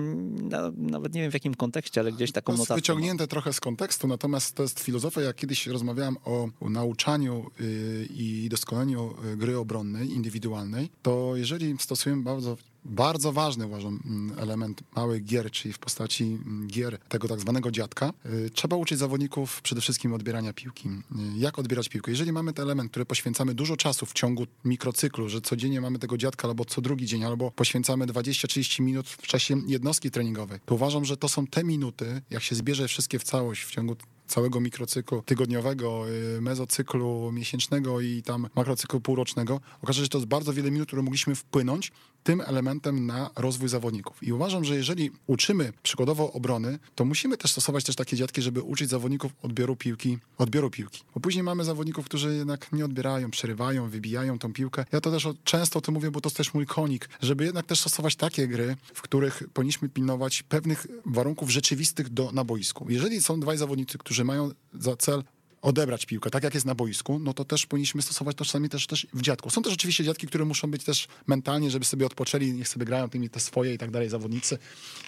S1: nawet nie wiem w jakim kontekście, ale gdzieś taką
S2: to
S1: notatkę.
S2: wyciągnięte trochę z kontekstu, natomiast to jest filozofia, jak kiedyś rozmawiałem o, o nauczaniu y, i doskonaleniu y, gry obronnej, indywidualnej, to jeżeli stosujemy bardzo bardzo ważny uważam mm, element małych gier, czyli w postaci mm, gier tego tak zwanego dziadka. Y, trzeba uczyć zawodników przede wszystkim odbierania piłki. Jak odbierać piłkę? Jeżeli mamy ten element, który poświęcamy dużo czasu w ciągu mikrocyklu, że codziennie mamy tego dziadka albo co drugi dzień, albo poświęcamy 20-30 minut w czasie jednostki treningowej, to uważam, że to są te minuty, jak się zbierze wszystkie w całość w ciągu całego mikrocyklu tygodniowego, y, mezocyklu miesięcznego i tam makrocyklu półrocznego, okaże się, że to jest bardzo wiele minut, które mogliśmy wpłynąć tym elementem na rozwój zawodników. I uważam, że jeżeli uczymy przykładowo obrony, to musimy też stosować też takie dziadki, żeby uczyć zawodników odbioru piłki, odbioru piłki. Bo później mamy zawodników, którzy jednak nie odbierają, przerywają, wybijają tą piłkę. Ja to też często o tym mówię, bo to jest też mój konik, żeby jednak też stosować takie gry, w których powinniśmy pilnować pewnych warunków rzeczywistych do, na boisku. Jeżeli są dwaj zawodnicy, którzy mają za cel odebrać piłkę, tak jak jest na boisku, no to też powinniśmy stosować to czasami też, też w dziadku. Są też oczywiście dziadki, które muszą być też mentalnie, żeby sobie odpoczęli, niech sobie grają tymi te swoje i tak dalej zawodnicy,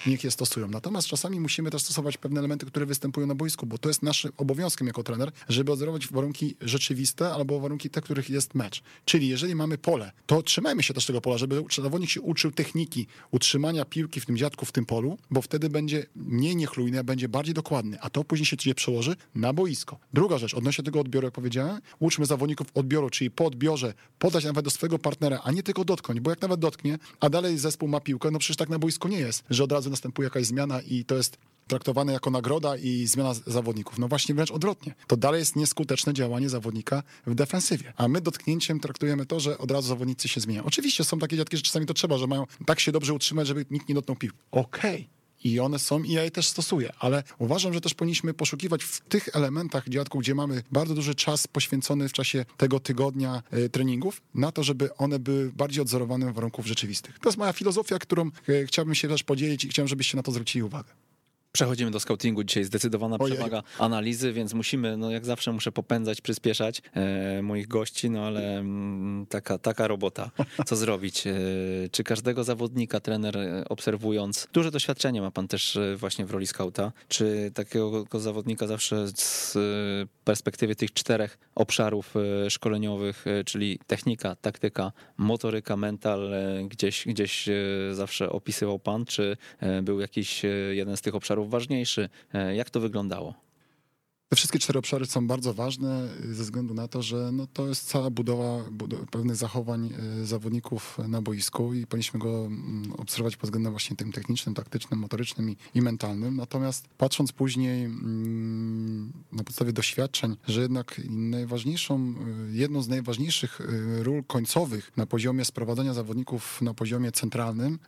S2: niech je stosują. Natomiast czasami musimy też stosować pewne elementy, które występują na boisku, bo to jest naszym obowiązkiem jako trener, żeby odzorować warunki rzeczywiste albo warunki te, których jest mecz. Czyli jeżeli mamy pole, to trzymajmy się też tego pola, żeby zawodnik się uczył techniki utrzymania piłki w tym dziadku, w tym polu, bo wtedy będzie mniej niechlujny, a będzie bardziej dokładny, a to później się przełoży na boisko. Druga rzecz, odnośnie tego odbioru, jak powiedziałem, uczmy zawodników odbioru, czyli po odbiorze podać nawet do swojego partnera, a nie tylko dotknąć, bo jak nawet dotknie, a dalej zespół ma piłkę, no przecież tak na boisku nie jest, że od razu następuje jakaś zmiana i to jest traktowane jako nagroda i zmiana zawodników. No właśnie wręcz odwrotnie. To dalej jest nieskuteczne działanie zawodnika w defensywie. A my dotknięciem traktujemy to, że od razu zawodnicy się zmieniają. Oczywiście są takie dziadki, że czasami to trzeba, że mają tak się dobrze utrzymać, żeby nikt nie dotknął piłki. Okej. Okay i one są i ja je też stosuję, ale uważam, że też powinniśmy poszukiwać w tych elementach dziadku, gdzie mamy bardzo duży czas poświęcony w czasie tego tygodnia e, treningów, na to, żeby one były bardziej odzorowane warunków rzeczywistych. To jest moja filozofia, którą e, chciałbym się też podzielić i chciałem, żebyście na to zwrócili uwagę.
S1: Przechodzimy do scoutingu. Dzisiaj zdecydowana Ojej. przewaga analizy, więc musimy, no jak zawsze muszę popędzać, przyspieszać e, moich gości, no ale m, mm, taka, taka robota. Co zrobić? E, czy każdego zawodnika trener e, obserwując, duże doświadczenie ma pan też e, właśnie w roli scouta, czy takiego zawodnika zawsze z perspektywy tych czterech obszarów szkoleniowych, czyli technika, taktyka, motoryka, mental, gdzieś, gdzieś zawsze opisywał pan, czy był jakiś jeden z tych obszarów ważniejszy. E, jak to wyglądało?
S2: Te wszystkie cztery obszary są bardzo ważne y, ze względu na to, że no, to jest cała budowa, budowa pewnych zachowań y, zawodników na boisku i powinniśmy go mm, obserwować pod względem właśnie tym technicznym, taktycznym, motorycznym i, i mentalnym. Natomiast patrząc później mm, na podstawie doświadczeń, że jednak najważniejszą, jedną z najważniejszych ról końcowych na poziomie sprowadzania zawodników na poziomie centralnym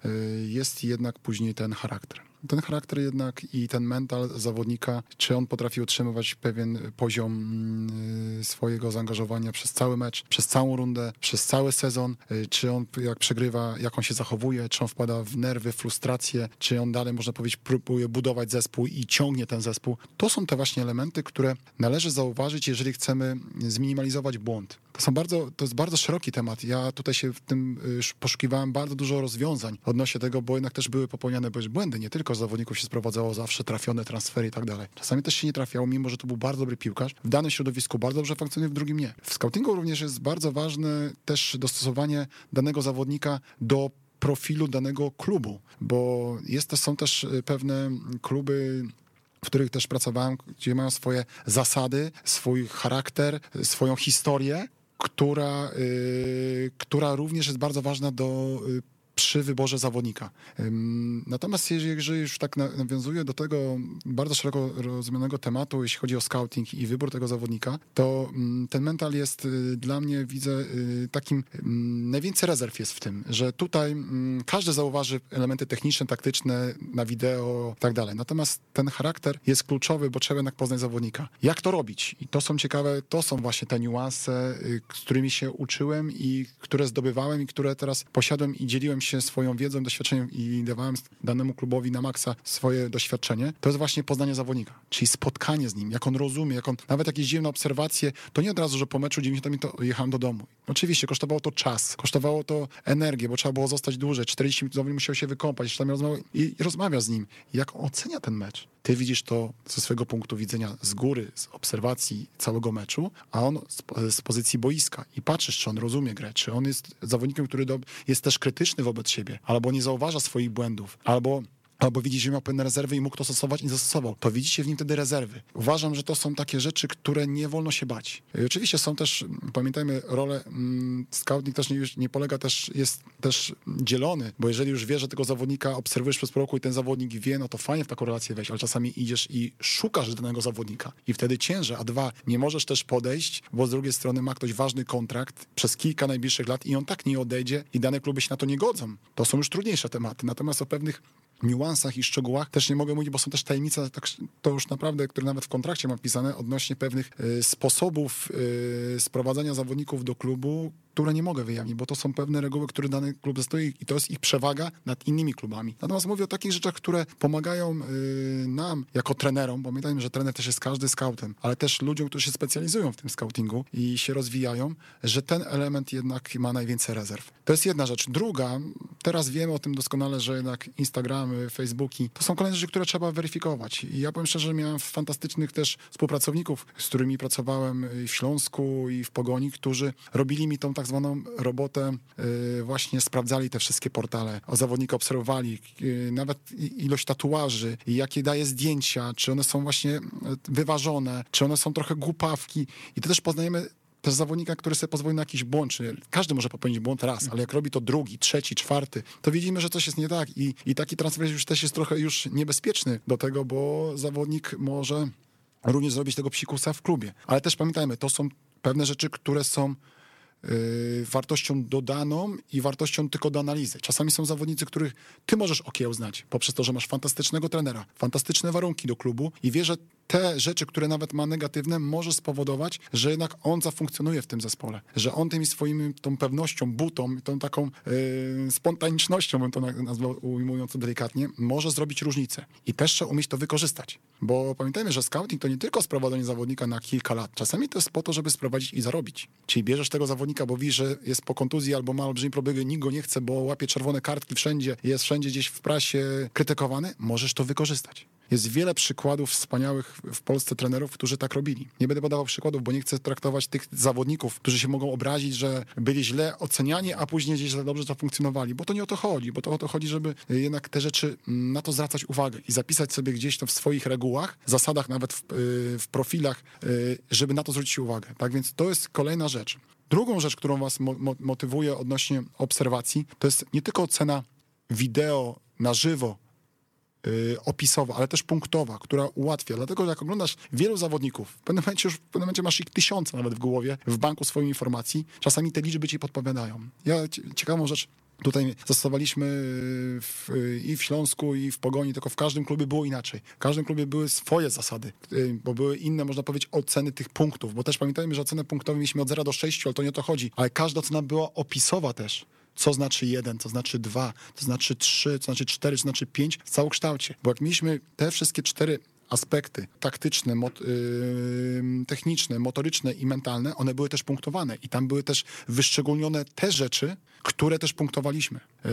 S2: jest jednak później ten charakter ten charakter jednak i ten mental zawodnika, czy on potrafi utrzymywać pewien poziom mm, swojego zaangażowania przez cały mecz, przez całą rundę, przez cały sezon, y, czy on jak przegrywa, jak on się zachowuje, czy on wpada w nerwy, frustrację, czy on dalej, można powiedzieć, próbuje budować zespół i ciągnie ten zespół. To są te właśnie elementy, które należy zauważyć, jeżeli chcemy zminimalizować błąd. To, są bardzo, to jest bardzo szeroki temat. Ja tutaj się w tym y, poszukiwałem bardzo dużo rozwiązań odnośnie tego, bo jednak też były popełniane błędy. Nie tylko zawodników się sprowadzało zawsze trafione transfery i tak dalej. Czasami też się nie trafiało, mimo że to był bardzo dobry piłkarz. W danym środowisku bardzo dobrze funkcjonuje, w drugim nie. W scoutingu również jest bardzo ważne też dostosowanie danego zawodnika do profilu danego klubu, bo jest, są też y, pewne kluby w których też pracowałem, gdzie mają swoje zasady, swój charakter, swoją historię która, y, która również jest bardzo ważna do y, przy wyborze zawodnika. Natomiast jeżeli już tak nawiązuję do tego bardzo szeroko rozumianego tematu, jeśli chodzi o scouting i wybór tego zawodnika, to ten mental jest y, dla mnie, widzę, y, takim, najwięcej rezerw jest w tym, że tutaj każdy zauważy elementy techniczne, taktyczne na wideo i tak dalej. Natomiast ten charakter jest kluczowy, bo trzeba jednak poznać zawodnika. Jak to robić? I to są ciekawe, to są właśnie te niuanse, y, z którymi się uczyłem i które zdobywałem i które teraz posiadłem i dzieliłem się swoją wiedzą, doświadczeniem i dawałem danemu klubowi na maksa swoje doświadczenie, to jest właśnie poznanie zawodnika, czyli spotkanie z nim, jak on rozumie, jak on, nawet jak jeździłem na obserwacje, to nie od razu, że po meczu 90 minut jechałem do domu. Oczywiście kosztowało to czas, kosztowało to energię, bo trzeba było zostać dłużej, 40 minut musiał się wykąpać, jeszcze tam rozmawiał i rozmawia z nim, jak on ocenia ten mecz. Ty widzisz to ze swojego punktu widzenia z góry, z obserwacji całego meczu, a on z, z pozycji boiska. I patrzysz, czy on rozumie grę, czy on jest zawodnikiem, który do, jest też krytyczny wobec siebie, albo nie zauważa swoich błędów, albo albo widzi, że miał pewne rezerwy i mógł to stosować i zastosował, to widzicie w nim wtedy rezerwy. Uważam, że to są takie rzeczy, które nie wolno się bać. I oczywiście są też, pamiętajmy, role mm, scouting też nie, nie polega, też jest też dzielony, bo jeżeli już wiesz, że tego zawodnika obserwujesz przez pół roku i ten zawodnik wie, no to fajnie w taką relację wejść, ale czasami idziesz i szukasz danego zawodnika i wtedy ciężej, a dwa, nie możesz też podejść, bo z drugiej strony ma ktoś ważny kontrakt przez kilka najbliższych lat i on tak nie odejdzie i dane kluby się na to nie godzą. To są już trudniejsze tematy. Natomiast o pewnych niuansach i szczegółach też nie mogę mówić, bo są też tajemnice, tak, to już naprawdę, które nawet w kontrakcie mam pisane, odnośnie pewnych y, sposobów y, sprowadzania zawodników do klubu, które nie mogę wyjawić, bo to są pewne reguły, które dany klub stoi i to jest ich przewaga nad innymi klubami. Natomiast mówię o takich rzeczach, które pomagają y, nam jako trenerom, bo pamiętajmy, że trener też jest każdy scoutem, ale też ludziom, którzy się specjalizują w tym scoutingu i się rozwijają, że ten element jednak ma najwięcej rezerw. To jest jedna rzecz. Druga, teraz wiemy o tym doskonale, że jednak Instagramy, Facebooki, to są kolejne rzeczy, które trzeba weryfikować. I ja powiem szczerze, że miałem fantastycznych też współpracowników, z którymi pracowałem w Śląsku i w Pogoni, którzy robili mi tą tak zwaną robotę, y, właśnie sprawdzali te wszystkie portale, o zawodnika obserwowali, y, nawet ilość tatuaży, jakie daje zdjęcia, czy one są właśnie y, wyważone, czy one są trochę głupawki. I to też poznajemy też zawodnika, który sobie pozwoli na jakiś błąd, czy każdy może popełnić błąd raz, ale jak robi to drugi, trzeci, czwarty, to widzimy, że coś jest nie tak. I, i taki transfer już też jest trochę już niebezpieczny do tego, bo zawodnik może również zrobić tego psikusa w klubie. Ale też pamiętajmy, to są pewne rzeczy, które są wartością dodaną i wartością tylko do analizy. Czasami są zawodnicy, których ty możesz okiełznać poprzez to, że masz fantastycznego trenera, fantastyczne warunki do klubu i wie, że te rzeczy, które nawet ma negatywne, może spowodować, że jednak on zafunkcjonuje w tym zespole. Że on tymi swoimi, tą pewnością, butą, tą taką yy, spontanicznością, bym to nazwał ujmując to delikatnie, może zrobić różnicę. I też trzeba umieć to wykorzystać. Bo pamiętajmy, że scouting to nie tylko sprowadzenie zawodnika na kilka lat. Czasami to jest po to, żeby sprowadzić i zarobić. Czyli bierzesz tego zawodnika, bo widzisz, że jest po kontuzji albo ma olbrzymi problemy, nikt go nie chce, bo łapie czerwone kartki wszędzie, jest wszędzie gdzieś w prasie krytykowany, możesz to wykorzystać. Jest wiele przykładów wspaniałych w Polsce trenerów, którzy tak robili. Nie będę podawał przykładów, bo nie chcę traktować tych zawodników, którzy się mogą obrazić, że byli źle oceniani, a później gdzieś dobrze zafunkcjonowali, bo to nie o to chodzi, bo to o to chodzi, żeby jednak te rzeczy mm, na to zwracać uwagę i zapisać sobie gdzieś to w swoich regułach, zasadach, nawet w, y, w profilach, y, żeby na to zwrócić uwagę. Tak więc to jest kolejna rzecz. Drugą rzecz, którą was mo motywuje odnośnie obserwacji, to jest nie tylko ocena wideo na żywo opisowa, ale też punktowa, która ułatwia. Dlatego, że jak oglądasz wielu zawodników, w pewnym momencie już w pewnym momencie masz ich tysiące nawet w głowie, w banku swoich informacji, czasami te liczby ci podpowiadają. Ja ciekawą rzecz Tutaj zastosowaliśmy w, i w Śląsku, i w Pogoni, tylko w każdym klubie było inaczej. W każdym klubie były swoje zasady, y, bo były inne, można powiedzieć, oceny tych punktów, bo też pamiętajmy, że ocenę punktową mieliśmy od 0 do 6, ale to nie o to chodzi. Ale każda ocena była opisowa też co znaczy jeden, co znaczy dwa, co znaczy trzy, co znaczy cztery, co znaczy pięć w całokształcie. Bo jak mieliśmy te wszystkie cztery aspekty taktyczne, yy, techniczne, motoryczne i mentalne, one były też punktowane i tam były też wyszczególnione te rzeczy, które też punktowaliśmy. Yy,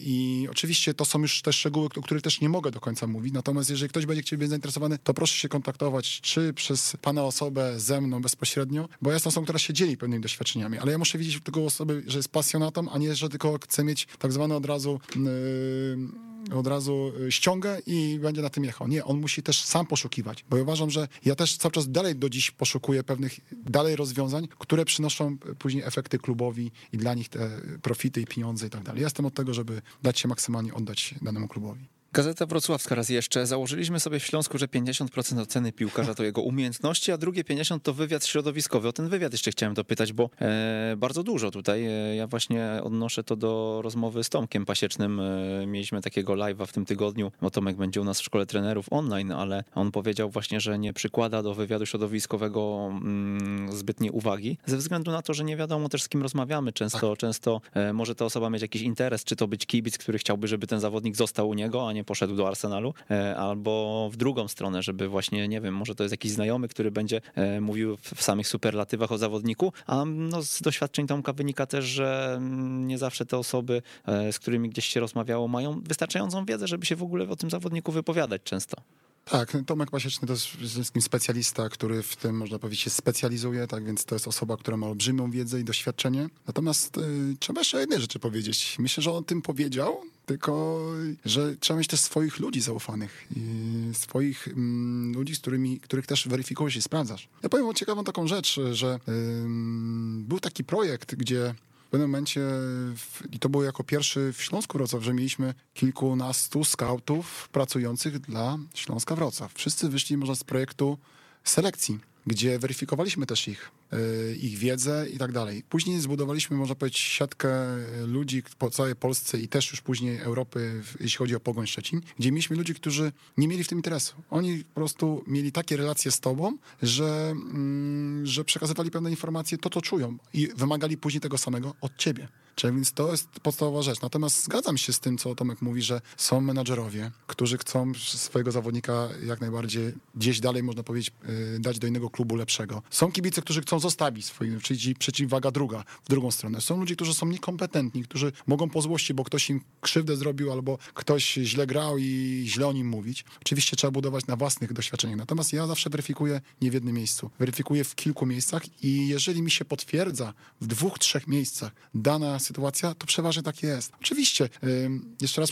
S2: I oczywiście to są już te szczegóły, o których też nie mogę do końca mówić, natomiast jeżeli ktoś będzie być zainteresowany, to proszę się kontaktować, czy przez pana osobę ze mną bezpośrednio, bo ja jestem osobą, która się dzieli pewnymi doświadczeniami, ale ja muszę widzieć tego osoby, że jest pasjonatą, a nie, że tylko chce mieć tak zwane od razu yy, od razu y, ściągę i będzie na tym jechał. Nie, on musi też sam poszukiwać, bo ja uważam, że ja też cały czas dalej do dziś poszukuję pewnych dalej rozwiązań, które przynoszą później efekty klubowi i dla nich te profity i pieniądze i tak dalej. Ja jestem od tego, żeby dać się maksymalnie oddać danemu klubowi.
S1: Gazeta Wrocławska raz jeszcze. Założyliśmy sobie w Śląsku, że 50% oceny piłkarza to jego umiejętności, a drugie 50% to wywiad środowiskowy. O ten wywiad jeszcze chciałem dopytać, bo e, bardzo dużo tutaj. E, ja właśnie odnoszę to do rozmowy z Tomkiem Pasiecznym. E, mieliśmy takiego live'a w tym tygodniu, bo Tomek będzie u nas w szkole trenerów online, ale on powiedział właśnie, że nie przykłada do wywiadu środowiskowego mm, zbytniej uwagi, ze względu na to, że nie wiadomo też z kim rozmawiamy. Często, tak. często e, może ta osoba mieć jakiś interes, czy to być kibic, który chciałby, żeby ten zawodnik został u niego, a nie poszedł do Arsenalu, e, albo w drugą stronę, żeby właśnie, nie wiem, może to jest jakiś znajomy, który będzie e, mówił w samych superlatywach o zawodniku, a no, z doświadczeń Tomka wynika też, że mm, nie zawsze te osoby, e, z którymi gdzieś się rozmawiało, mają wystarczającą wiedzę, żeby się w ogóle o tym zawodniku wypowiadać często.
S2: Tak, Tomek Pasieczny to jest przede wszystkim specjalista, który w tym, można powiedzieć, się specjalizuje, tak więc to jest osoba, która ma olbrzymią wiedzę i doświadczenie. Natomiast y, trzeba jeszcze jednej rzeczy powiedzieć. Myślę, że on tym powiedział, tylko że trzeba mieć też swoich ludzi zaufanych, swoich mm, ludzi, z którymi, których też weryfikujesz i sprawdzasz. Ja powiem o ciekawą taką rzecz, że był taki projekt, gdzie w pewnym momencie, i to było jako pierwszy w Śląsku Wrocław, że mieliśmy kilkunastu skautów pracujących dla Śląska Wrocław. Wszyscy wyszli może z projektu selekcji gdzie weryfikowaliśmy też ich, ich wiedzę i tak dalej. Później zbudowaliśmy, można powiedzieć, siatkę ludzi po całej Polsce i też już później Europy, jeśli chodzi o Pogoń Szczecin, gdzie mieliśmy ludzi, którzy nie mieli w tym interesu. Oni po prostu mieli takie relacje z tobą, że, mm, że przekazywali pewne informacje, to to czują i wymagali później tego samego od ciebie. Czyli więc to jest podstawowa rzecz. Natomiast zgadzam się z tym, co Tomek mówi, że są menadżerowie, którzy chcą swojego zawodnika jak najbardziej gdzieś dalej, można powiedzieć, y, dać do innego klubu lepszego. Są kibice, którzy chcą zostawić swoich, czyli przeciwwaga druga, w drugą stronę. Są ludzie, którzy są niekompetentni, którzy mogą po złości, bo ktoś im krzywdę zrobił albo ktoś źle grał i źle o nim mówić. Oczywiście trzeba budować na własnych doświadczeniach. Natomiast ja zawsze weryfikuję nie w jednym miejscu. Weryfikuję w kilku miejscach i jeżeli mi się potwierdza w dwóch, trzech miejscach dana sytuacja, to przeważnie tak jest. Oczywiście, jeszcze raz,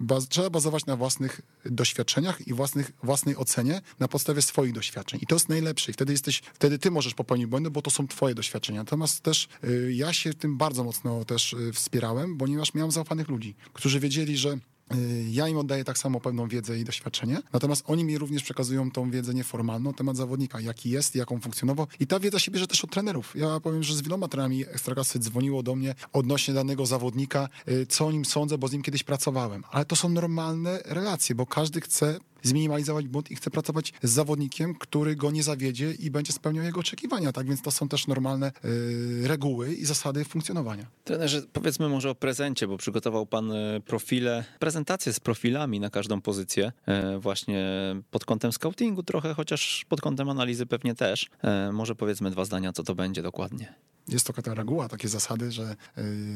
S2: baz, trzeba bazować na własnych doświadczeniach i własnych, własnej ocenie na podstawie swoich doświadczeń. I to jest najlepsze. I wtedy jesteś, wtedy ty możesz popełnić błędy, bo to są twoje doświadczenia. Natomiast też y, ja się tym bardzo mocno też y, wspierałem, ponieważ miałem zaufanych ludzi, którzy wiedzieli, że Y, ja im oddaję tak samo pewną wiedzę i doświadczenie, natomiast oni mi również przekazują tą wiedzę nieformalną temat zawodnika, jaki jest, jaką funkcjonował i ta wiedza się bierze też od trenerów. Ja powiem, że z wieloma trenerami Ekstraklasy dzwoniło do mnie odnośnie danego zawodnika, co o nim sądzę, bo z nim kiedyś pracowałem. Ale to są normalne relacje, bo każdy chce zminimalizować błąd i chce pracować z zawodnikiem, który go nie zawiedzie i będzie spełniał jego oczekiwania. Tak więc to są też normalne y, reguły i zasady funkcjonowania.
S1: Trenerze, powiedzmy może o prezencie, bo przygotował pan y, profile, prezentację z profilami na każdą pozycję, y, właśnie pod kątem scoutingu trochę, chociaż pod kątem analizy pewnie też. Może powiedzmy dwa zdania, co to będzie dokładnie
S2: jest to taka reguła, takie zasady, że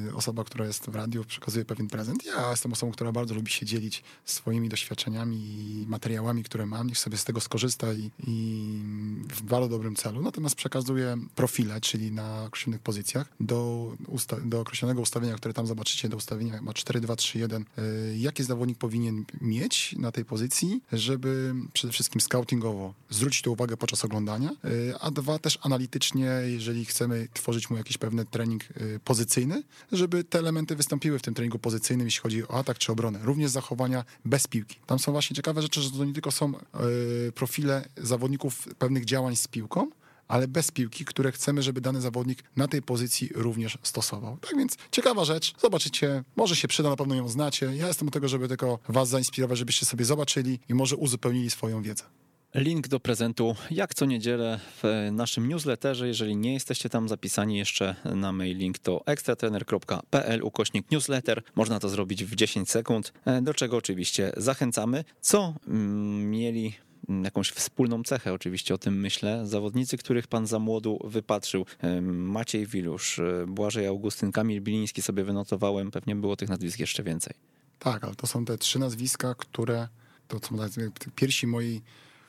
S2: y, osoba, która jest w radiu, przekazuje pewien prezent. Ja jestem osobą, która bardzo lubi się dzielić swoimi doświadczeniami i materiałami, które mam. Niech sobie z tego skorzysta i, i w bardzo dobrym celu. Natomiast przekazuję profile, czyli na określonych pozycjach, do, usta- do określonego ustawienia, które tam zobaczycie, do ustawienia ma 4, 2, 3, 1, y, jaki zawodnik powinien mieć na tej pozycji, żeby przede wszystkim scoutingowo zwrócić tu uwagę podczas oglądania, y, a dwa też analitycznie, jeżeli chcemy tworzyć tworzyć mu jakiś pewny trening y, pozycyjny, żeby te elementy wystąpiły w tym treningu pozycyjnym, jeśli chodzi o atak czy obronę. Również zachowania bez piłki. Tam są właśnie ciekawe rzeczy, że to nie tylko są y, profile zawodników pewnych działań z piłką, ale bez piłki, które chcemy, żeby dany zawodnik na tej pozycji również stosował. Tak więc ciekawa rzecz, zobaczycie, może się przyda, na pewno ją znacie. Ja jestem do tego, żeby tylko was zainspirować, żebyście sobie zobaczyli i może uzupełnili swoją wiedzę.
S1: Link do prezentu jak co niedzielę w naszym newsletterze. Jeżeli nie jesteście tam zapisani jeszcze na mailing, to ekstratrener.pl ukośnik newsletter. Można to zrobić w 10 sekund, e, do czego oczywiście zachęcamy. Co mm, mieli jakąś wspólną cechę, oczywiście o tym myślę. Zawodnicy, których pan za młodu wypatrzył. E, Maciej Wilusz, e, Błażej Augustyn, Kamil Biliński sobie wynotowałem. Pewnie było tych nazwisk jeszcze więcej.
S2: Tak, ale to są te trzy nazwiska, które to są piersi mojej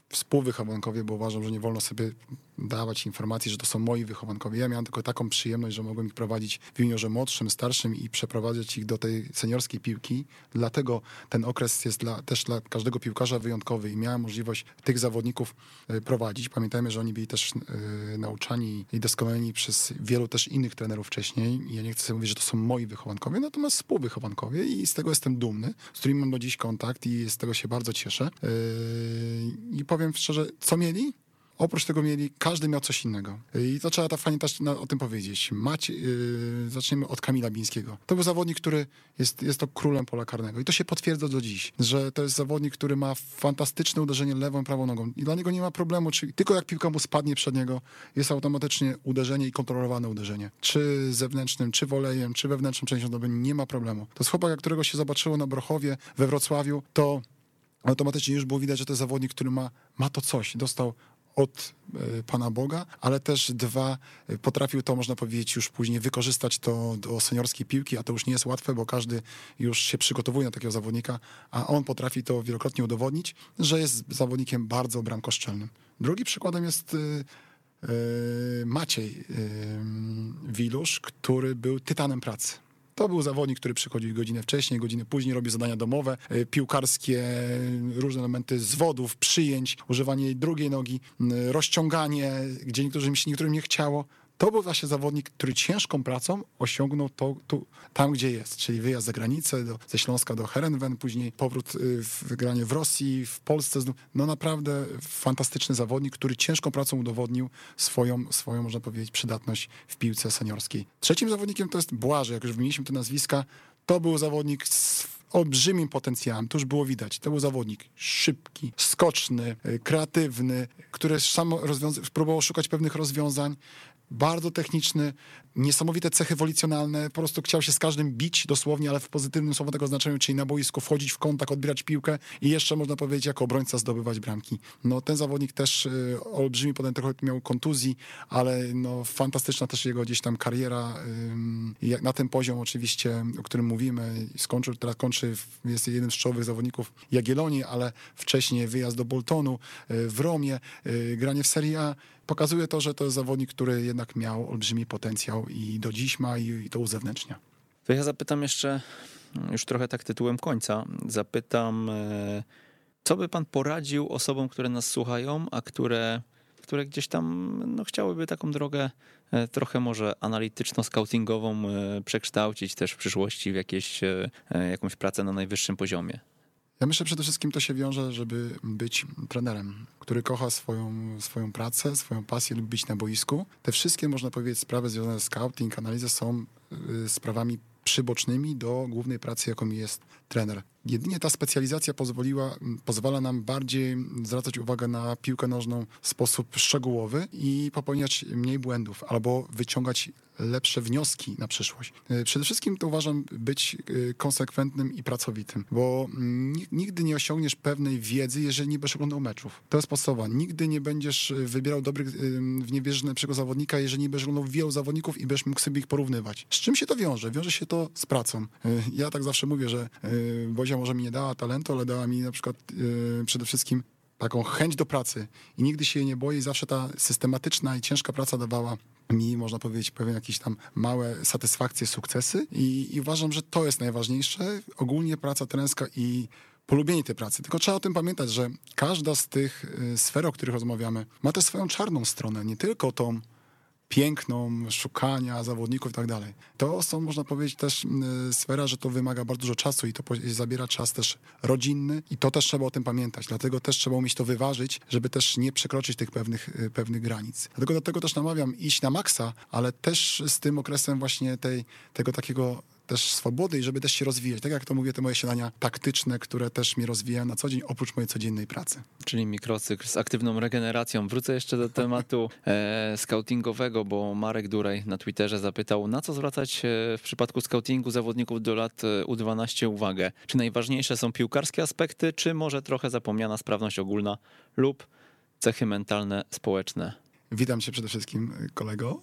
S2: współwychowankowie, bo uważam, że nie wolno sobie dawać informacji, że to są moi wychowankowie. Ja miałem tylko taką przyjemność, że mogłem ich prowadzić w juniorze młodszym, starszym i przeprowadzać ich do tej seniorskiej piłki. Dlatego ten okres jest dla, też dla każdego piłkarza wyjątkowy i miałem możliwość tych zawodników e, prowadzić. Pamiętajmy, że oni byli też y, nauczani i doskonaleni przez wielu też innych trenerów wcześniej. Ja nie chcę sobie mówić, że to są moi wychowankowie, natomiast współwychowankowie i z tego jestem dumny, z którymi mam do dziś kontakt i z tego się bardzo cieszę. Yy, I powiem szczerze, co mieli? Oprócz tego mieli, każdy miał coś innego. I to trzeba tak fajnie też o tym powiedzieć. Macie, yy, zaczniemy od Kamila Bińskiego. To był zawodnik, który jest, jest to królem pola karnego. I to się potwierdza do dziś, że to jest zawodnik, który ma fantastyczne uderzenie lewą prawą nogą. I dla niego nie ma problemu, czy tylko jak piłka mu spadnie przed niego, jest automatycznie uderzenie i kontrolowane uderzenie. Czy zewnętrznym, czy wolejem, czy wewnętrzną częścią doby, nie ma problemu. To jest chłopak, którego się zobaczyło na Brochowie, we Wrocławiu, to automatycznie już było widać, że to jest zawodnik, który ma, ma to coś. Dostał od e, Pana Boga, ale też dwa, e, potrafił to, można powiedzieć, już później wykorzystać to do seniorskiej piłki, a to już nie jest łatwe, bo każdy już się przygotowuje na takiego zawodnika, a on potrafi to wielokrotnie udowodnić, że jest zawodnikiem bardzo bramkoszczelnym. Drugi przykładem jest e, Maciej Wilusz, który był tytanem pracy to był zawodnik, który przychodził godzinę wcześniej, godzinę później, robił zadania domowe, e, piłkarskie, różne elementy zwodów, przyjęć, używanie drugiej nogi, rozciąganie, gdzie niektórym, niektórym nie chciało to był właśnie zawodnik, który ciężką pracą osiągnął to tu, tam, gdzie jest, czyli wyjazd za granicę, do, ze Śląska do Herenven, później powrót y, w granie w Rosji, w Polsce. No naprawdę fantastyczny zawodnik, który ciężką pracą udowodnił swoją, swoją można powiedzieć, przydatność w piłce seniorskiej. Trzecim zawodnikiem to jest Błażej, jak już wymieniliśmy te nazwiska, to był zawodnik z olbrzymim potencjałem, to już było widać. To był zawodnik szybki, skoczny, y, kreatywny, który sam próbował szukać pewnych rozwiązań, bardzo techniczny, niesamowite cechy wolicjonalne, po prostu chciał się z każdym bić dosłownie, ale w pozytywnym słowo tego znaczeniu, czyli na boisku wchodzić w kontakt, odbierać piłkę i jeszcze można powiedzieć jako obrońca zdobywać bramki. No ten zawodnik też y, olbrzymi potem trochę miał kontuzji, ale no fantastyczna też jego gdzieś tam kariera y, na tym poziom oczywiście, o którym mówimy, skończył, teraz kończy, jest jednym z czołowych zawodników Jagiellonii, ale wcześniej wyjazd do Boltonu, y, w Romie, y, granie w Serie A, pokazuje to, że to jest zawodnik, który jednak miał olbrzymi potencjał i do dziś ma i to uzewnętrznia.
S1: To ja zapytam jeszcze, już trochę tak tytułem końca, zapytam, e, co by pan poradził osobom, które nas słuchają, a które, które gdzieś tam no, chciałyby taką drogę e, trochę może analityczno-scoutingową e, przekształcić też w przyszłości w jakieś, jakąś pracę na najwyższym poziomie?
S2: Ja myślę przede wszystkim to się wiąże, żeby być trenerem, który kocha swoją, swoją pracę, swoją pasję, lubi być na boisku. Te wszystkie, można powiedzieć, sprawy związane z scouting, analizą są y, sprawami przybocznymi do głównej pracy, jaką jest trener. Jedynie ta specjalizacja pozwoliła, pozwala nam bardziej zwracać uwagę na piłkę nożną w sposób szczegółowy i popełniać mniej błędów albo wyciągać lepsze wnioski na przyszłość. E, przede wszystkim to uważam być e, konsekwentnym i pracowitym, bo nigdy nie osiągniesz pewnej wiedzy, jeżeli nie będziesz oglądał meczów. To jest podstawa. Nigdy nie będziesz e, wybierał dobrych, w niewierze lepszego zawodnika, jeżeli nie będziesz oglądał wielu zawodników i będziesz mógł sobie ich porównywać. Z czym się to wiąże? Wiąże się to z pracą. Ja tak zawsze mówię, że Bozia może mi nie dała talentu, ale dała mi na przykład przede wszystkim taką chęć do pracy i nigdy się jej nie boję zawsze ta systematyczna i ciężka praca dawała mi, można powiedzieć, pewien jakieś tam małe satysfakcje, sukcesy i, i uważam, że to jest najważniejsze. Ogólnie praca trenerska i polubienie tej pracy. Tylko trzeba o tym pamiętać, że każda z tych y, sfer, o których rozmawiamy, ma też swoją czarną stronę, nie tylko tą piękną, szukania zawodników i tak dalej. To są, można powiedzieć, też sfera, że to wymaga bardzo dużo czasu i to zabiera czas też rodzinny i to też trzeba o tym pamiętać. Dlatego też trzeba umieć to wyważyć, żeby też nie przekroczyć tych pewnych, y, pewnych granic. Dlatego do tego też namawiam iść na maksa, ale też z tym okresem właśnie tej, tego takiego też swobody i żeby też się rozwijać. Tak jak to mówię, te moje śniadania taktyczne, które też mnie rozwijają na co dzień, oprócz mojej codziennej pracy.
S1: Czyli mikrocykl z aktywną regeneracją. Wrócę jeszcze do tematu e, scoutingowego, bo Marek Duraj na Twitterze zapytał, na co zwracać e, w przypadku scoutingu zawodników do lat e, U12 uwagę? Czy najważniejsze są piłkarskie aspekty, czy może trochę zapomniana sprawność ogólna lub cechy mentalne, społeczne?
S2: Witam cię przede wszystkim, kolego.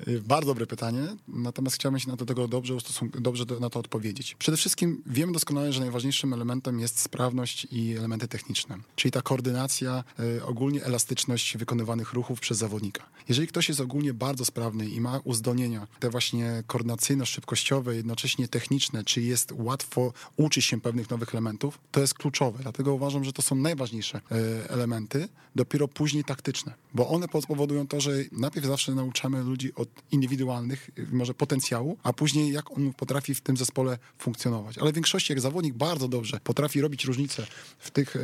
S2: Y, y, bardzo dobre pytanie, natomiast chciałbym się na to tego dobrze, dobrze na to odpowiedzieć. Przede wszystkim wiemy doskonale, że najważniejszym elementem jest sprawność i elementy techniczne, czyli ta koordynacja, y, ogólnie elastyczność wykonywanych ruchów przez zawodnika. Jeżeli ktoś jest ogólnie bardzo sprawny i ma uzdolnienia, te właśnie koordynacyjno-szybkościowe, jednocześnie techniczne, czy jest łatwo uczyć się pewnych nowych elementów, to jest kluczowe. Dlatego uważam, że to są najważniejsze elementy, dopiero później taktyczne, bo one powodują to, że najpierw zawsze nauczamy ludzi od indywidualnych, może potencjału, a później jak on potrafi w tym zespole funkcjonować. Ale w większości, jak zawodnik bardzo dobrze potrafi robić różnice w tych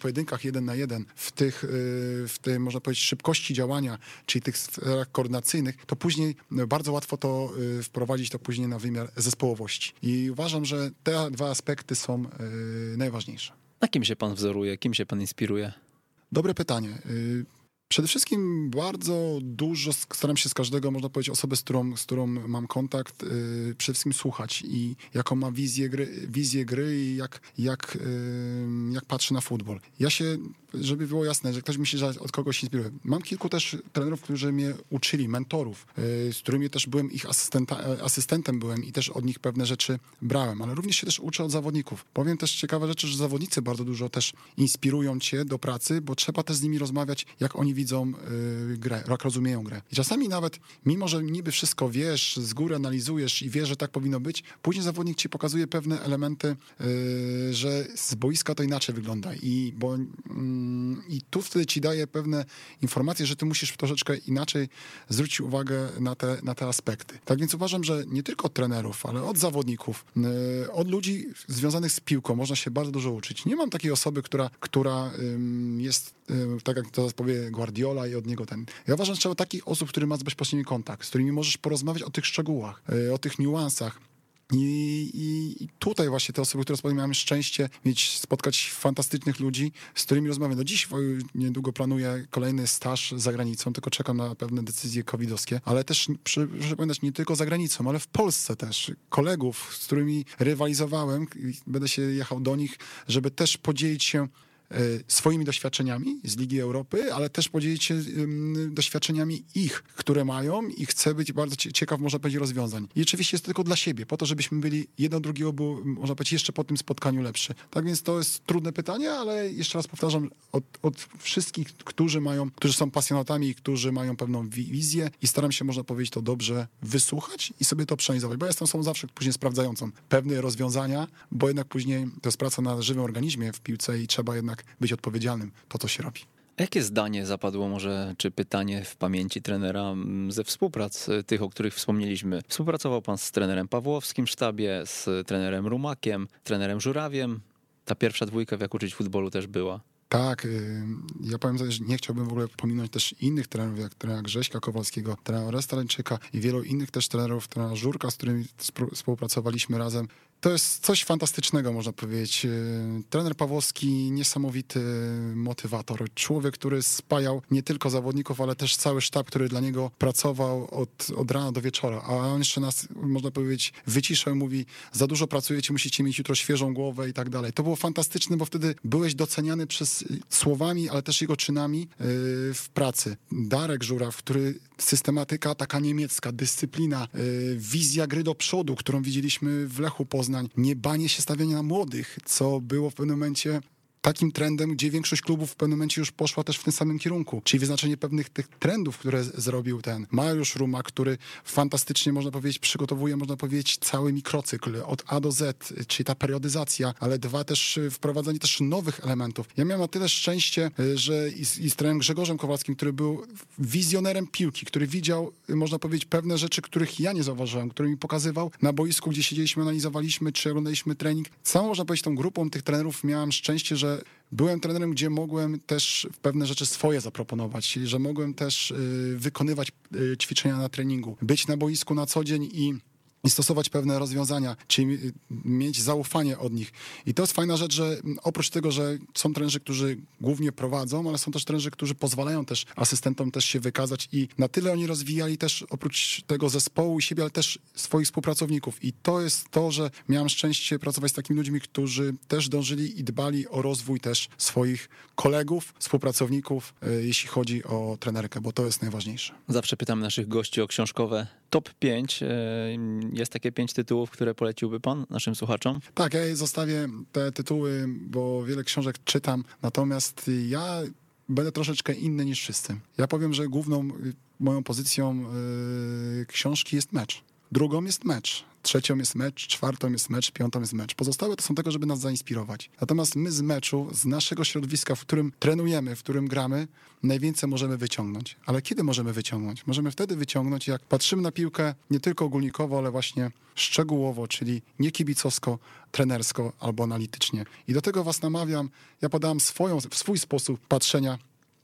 S2: pojedynkach jeden na jeden, w tych, y, w tej, można powiedzieć, szybkości działania, czyli tych sferach koordynacyjnych, to później bardzo łatwo to y, wprowadzić to później na wymiar zespołowości. I uważam, że te dwa aspekty są y, najważniejsze.
S1: Na kim się pan wzoruje, kim się pan inspiruje?
S2: Dobre pytanie. Przede wszystkim bardzo dużo staram się z każdego, można powiedzieć, osoby, z którą, z którą mam kontakt, yy, przede wszystkim słuchać i jaką ma wizję gry, wizję gry i jak, jak, yy, jak patrzy na futbol. Ja się żeby było jasne, że ktoś myśli, że od kogoś się inspiruje. Mam kilku też trenerów, którzy mnie uczyli, mentorów, y, z którymi też byłem ich asystenta, asystentem byłem i też od nich pewne rzeczy brałem, ale również się też uczę od zawodników. Powiem też ciekawe rzeczy, że zawodnicy bardzo dużo też inspirują cię do pracy, bo trzeba też z nimi rozmawiać, jak oni widzą y, grę, jak rozumieją grę. I czasami nawet, mimo że niby wszystko wiesz, z góry analizujesz i wiesz, że tak powinno być, później zawodnik ci pokazuje pewne elementy, y, że z boiska to inaczej wygląda i bo mm, i tu wtedy ci daje pewne informacje, że ty musisz troszeczkę inaczej zwrócić uwagę na te, na te aspekty. Tak więc uważam, że nie tylko od trenerów, ale od zawodników, y, od ludzi związanych z piłką można się bardzo dużo uczyć. Nie mam takiej osoby, która, która jest, y, tak jak to powie Guardiola i od niego ten. Ja uważam, że trzeba takich osób, który masz bezpośredni kontakt, z którymi możesz porozmawiać o tych szczegółach, y, o tych niuansach, i, I, tutaj właśnie te osoby, które miałem szczęście mieć, spotkać fantastycznych ludzi, z którymi rozmawiam. No dziś niedługo planuję kolejny staż za granicą, tylko czekam na pewne decyzje covidowskie, ale też, proszę pamiętać, nie tylko za granicą, ale w Polsce też. Kolegów, z którymi rywalizowałem, będę się jechał do nich, żeby też podzielić się E, swoimi doświadczeniami z Ligi Europy, ale też podzielić się doświadczeniami ich, które mają i chcę być bardzo ciekaw, można powiedzieć, rozwiązań. I oczywiście jest to tylko dla siebie, po to, żebyśmy byli jedno drugiego, było, można powiedzieć, jeszcze po tym spotkaniu lepszy. Tak więc to jest trudne pytanie, ale jeszcze raz powtarzam, od, od wszystkich, którzy mają, którzy są pasjonatami, którzy mają pewną wizję i staram się, można powiedzieć, to dobrze wysłuchać i sobie to przeanalizować, bo ja jestem osobą zawsze później sprawdzającą pewne rozwiązania, bo jednak później to jest praca na żywym organizmie w piłce i trzeba jednak jednak być odpowiedzialnym to, co się robi.
S1: Jakie zdanie zapadło może, czy pytanie w pamięci trenera mm, ze współprac tych, o których wspomnieliśmy? Współpracował pan z trenerem Pawłowskim w sztabie, z trenerem Rumakiem, trenerem Żurawiem. Ta pierwsza dwójka w Jak uczyć futbolu też była.
S2: Tak, y, ja powiem, że nie chciałbym w ogóle pominąć też innych trenerów, jak trenera Grześka Kowalskiego, trenera Restarańczyka i wielu innych też trenerów, trenera Żurka, z którymi współpracowaliśmy razem to jest coś fantastycznego, można powiedzieć. E, trener Pawłowski, niesamowity motywator. Człowiek, który spajał nie tylko zawodników, ale też cały sztab, który dla niego pracował od, od rana do wieczora. A on jeszcze nas, można powiedzieć, wyciszał i mówi, za dużo pracujecie, musicie mieć jutro świeżą głowę i tak dalej. To było fantastyczne, bo wtedy byłeś doceniany przez słowami, ale też jego czynami e, w pracy. Darek Żuraw, który systematyka taka niemiecka, dyscyplina, e, wizja gry do przodu, którą widzieliśmy w Lechu Poznań, nie banie się stawiania na młodych, co było w pewnym momencie takim trendem, gdzie większość klubów w pewnym momencie już poszła też w tym samym kierunku, czyli wyznaczenie pewnych tych trendów, które zrobił ten Mariusz Ruma, który fantastycznie, można powiedzieć, przygotowuje, można powiedzieć, cały mikrocykl od A do Z, czyli ta periodyzacja, ale dwa też y, wprowadzenie też nowych elementów. Ja miałem na tyle szczęście, y, że i z, i z trenerem Grzegorzem Kowalskim, który był wizjonerem piłki, który widział, y, można powiedzieć, pewne rzeczy, których ja nie zauważyłem, który mi pokazywał na boisku, gdzie siedzieliśmy, analizowaliśmy, czy oglądaliśmy trening. Całą, można powiedzieć, tą grupą tych trenerów miałem szczęście, że byłem trenerem, gdzie mogłem też pewne rzeczy swoje zaproponować, że mogłem też y, wykonywać y, ćwiczenia na treningu, być na boisku na co dzień i i stosować pewne rozwiązania, czyli mieć zaufanie od nich. I to jest fajna rzecz, że oprócz tego, że są trenerzy, którzy głównie prowadzą, ale są też trenerzy, którzy pozwalają też asystentom też się wykazać i na tyle oni rozwijali też oprócz tego zespołu i siebie, ale też swoich współpracowników. I to jest to, że miałem szczęście pracować z takimi ludźmi, którzy też dążyli i dbali o rozwój też swoich kolegów, współpracowników, e, jeśli chodzi o trenerkę, bo to jest najważniejsze.
S1: Zawsze pytam naszych gości o książkowe top 5 jest takie pięć tytułów, które poleciłby pan naszym słuchaczom?
S2: Tak, ja zostawię te tytuły, bo wiele książek czytam, natomiast ja będę troszeczkę inny niż wszyscy. Ja powiem, że główną moją pozycją yy, książki jest mecz. Drugą jest mecz trzecią jest mecz, czwartą jest mecz, piątą jest mecz. Pozostałe to są tego, żeby nas zainspirować. Natomiast my z meczu, z naszego środowiska, w którym trenujemy, w którym gramy, najwięcej możemy wyciągnąć. Ale kiedy możemy wyciągnąć? Możemy wtedy wyciągnąć, jak patrzymy na piłkę nie tylko ogólnikowo, ale właśnie szczegółowo, czyli nie kibicowsko, trenersko albo analitycznie. I do tego was namawiam. Ja podałam swoją, swój sposób patrzenia.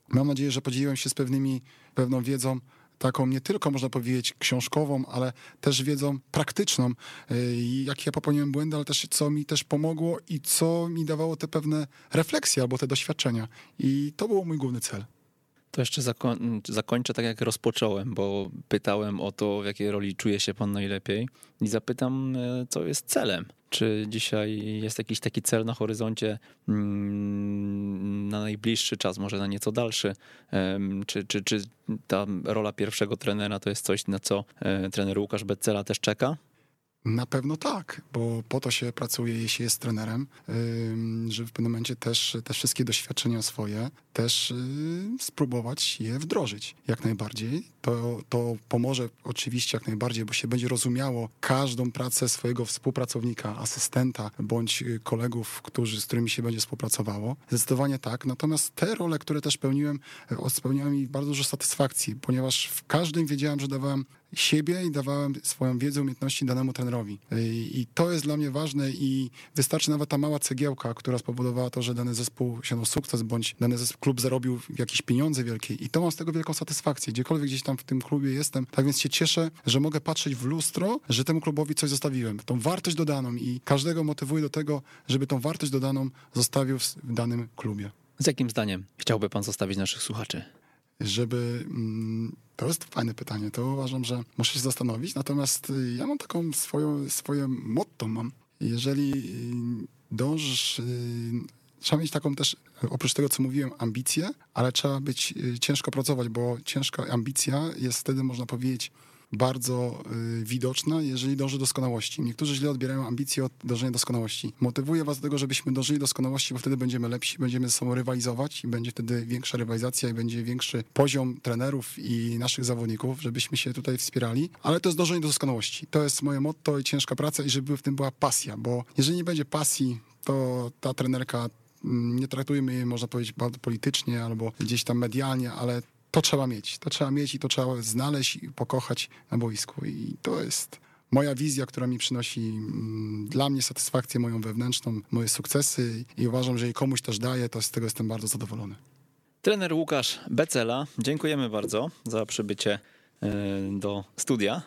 S2: Mam nadzieję, że podzieliłem się z pewnymi, pewną wiedzą, taką nie tylko, można powiedzieć, książkową, ale też wiedzą praktyczną, y, jakie ja popełniłem błędy, ale też co mi też pomogło i co mi dawało te pewne refleksje albo te doświadczenia. I to był mój główny cel.
S1: To jeszcze zakoń, zakończę tak, jak rozpocząłem, bo pytałem o to, w jakiej roli czuje się pan najlepiej i zapytam, e, co jest celem. Czy dzisiaj jest jakiś taki cel na horyzoncie mm, na najbliższy czas, może na nieco dalszy? Czy, czy, czy ta rola pierwszego trenera to jest coś, na co e, trener Łukasz Beccela też czeka?
S2: Na pewno tak, bo po to się pracuje, jeśli jest trenerem, żeby w pewnym momencie też te wszystkie doświadczenia swoje też y, spróbować je wdrożyć jak najbardziej. To, to pomoże oczywiście jak najbardziej, bo się będzie rozumiało każdą pracę swojego współpracownika, asystenta bądź y, kolegów, którzy, z którymi się będzie współpracowało. Zdecydowanie tak. Natomiast te role, które też pełniłem, y, spełniały mi bardzo dużo satysfakcji, ponieważ w każdym wiedziałem, że dawałem siebie i dawałem swoją wiedzę, umiejętności danemu trenerowi. I to jest dla mnie ważne i wystarczy nawet ta mała cegiełka, która spowodowała to, że dany zespół osiągnął sukces, bądź dany zespół, klub zarobił jakieś pieniądze wielkie i to mam z tego wielką satysfakcję. Gdziekolwiek gdzieś tam w tym klubie jestem, tak więc się cieszę, że mogę patrzeć w lustro, że temu klubowi coś zostawiłem, tą wartość dodaną i każdego motywuję do tego, żeby tą wartość dodaną zostawił w danym klubie.
S1: Z jakim zdaniem chciałby pan zostawić naszych słuchaczy?
S2: Żeby. Mm, to jest fajne pytanie. To uważam, że muszę się zastanowić. Natomiast y, ja mam taką swoją, swoje motto. Mam. Jeżeli y, dążysz. Y, trzeba mieć taką też, oprócz tego, co mówiłem, ambicję, ale trzeba być ciężko pracować, bo ciężka ambicja jest wtedy, można powiedzieć, bardzo y, widoczna, jeżeli dąży do doskonałości. Niektórzy źle odbierają ambicje od dążenia do doskonałości. Motywuję was do tego, żebyśmy dążyli do doskonałości, bo wtedy będziemy lepsi, będziemy ze sobą rywalizować i będzie wtedy większa rywalizacja i będzie większy poziom trenerów i naszych zawodników, żebyśmy się tutaj wspierali. Ale to jest dążenie do doskonałości. To jest moje motto i ciężka praca i żeby w tym była pasja, bo jeżeli nie będzie pasji, to ta trenerka mm, nie traktujmy jej, można powiedzieć, bardzo politycznie albo gdzieś tam medialnie, ale to trzeba mieć. To trzeba mieć i to trzeba znaleźć i pokochać na boisku. I to jest moja wizja, która mi przynosi mm, dla mnie satysfakcję moją wewnętrzną, moje sukcesy i uważam, że jej komuś też daje, to z tego jestem bardzo zadowolony.
S1: Trener Łukasz Becela, dziękujemy bardzo za przybycie e, do studia.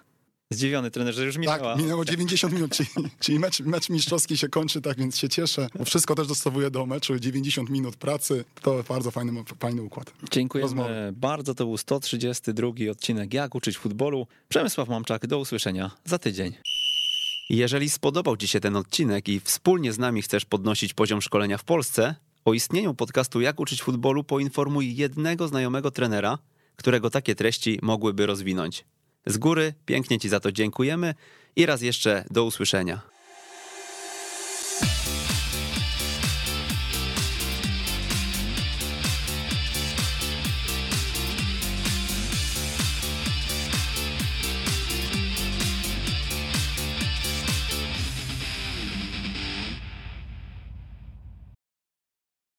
S1: Zdziwiony trener, że już minęła.
S2: Tak, minęło 90 minut, czyli, czyli mecz, mecz mistrzowski się kończy, tak więc się cieszę. Wszystko też dostosowuję do meczu, 90 minut pracy. To bardzo fajny, fajny układ.
S1: Dziękujemy Rozmowy. bardzo. To był 132 odcinek Jak uczyć futbolu. Przemysław Mamczak, do usłyszenia za tydzień. Jeżeli spodobał Ci się ten odcinek i wspólnie z nami chcesz podnosić poziom szkolenia w Polsce, o istnieniu podcastu Jak uczyć futbolu poinformuj jednego znajomego trenera, którego takie treści mogłyby rozwinąć. Z góry pięknie Ci za to dziękujemy i raz jeszcze do usłyszenia.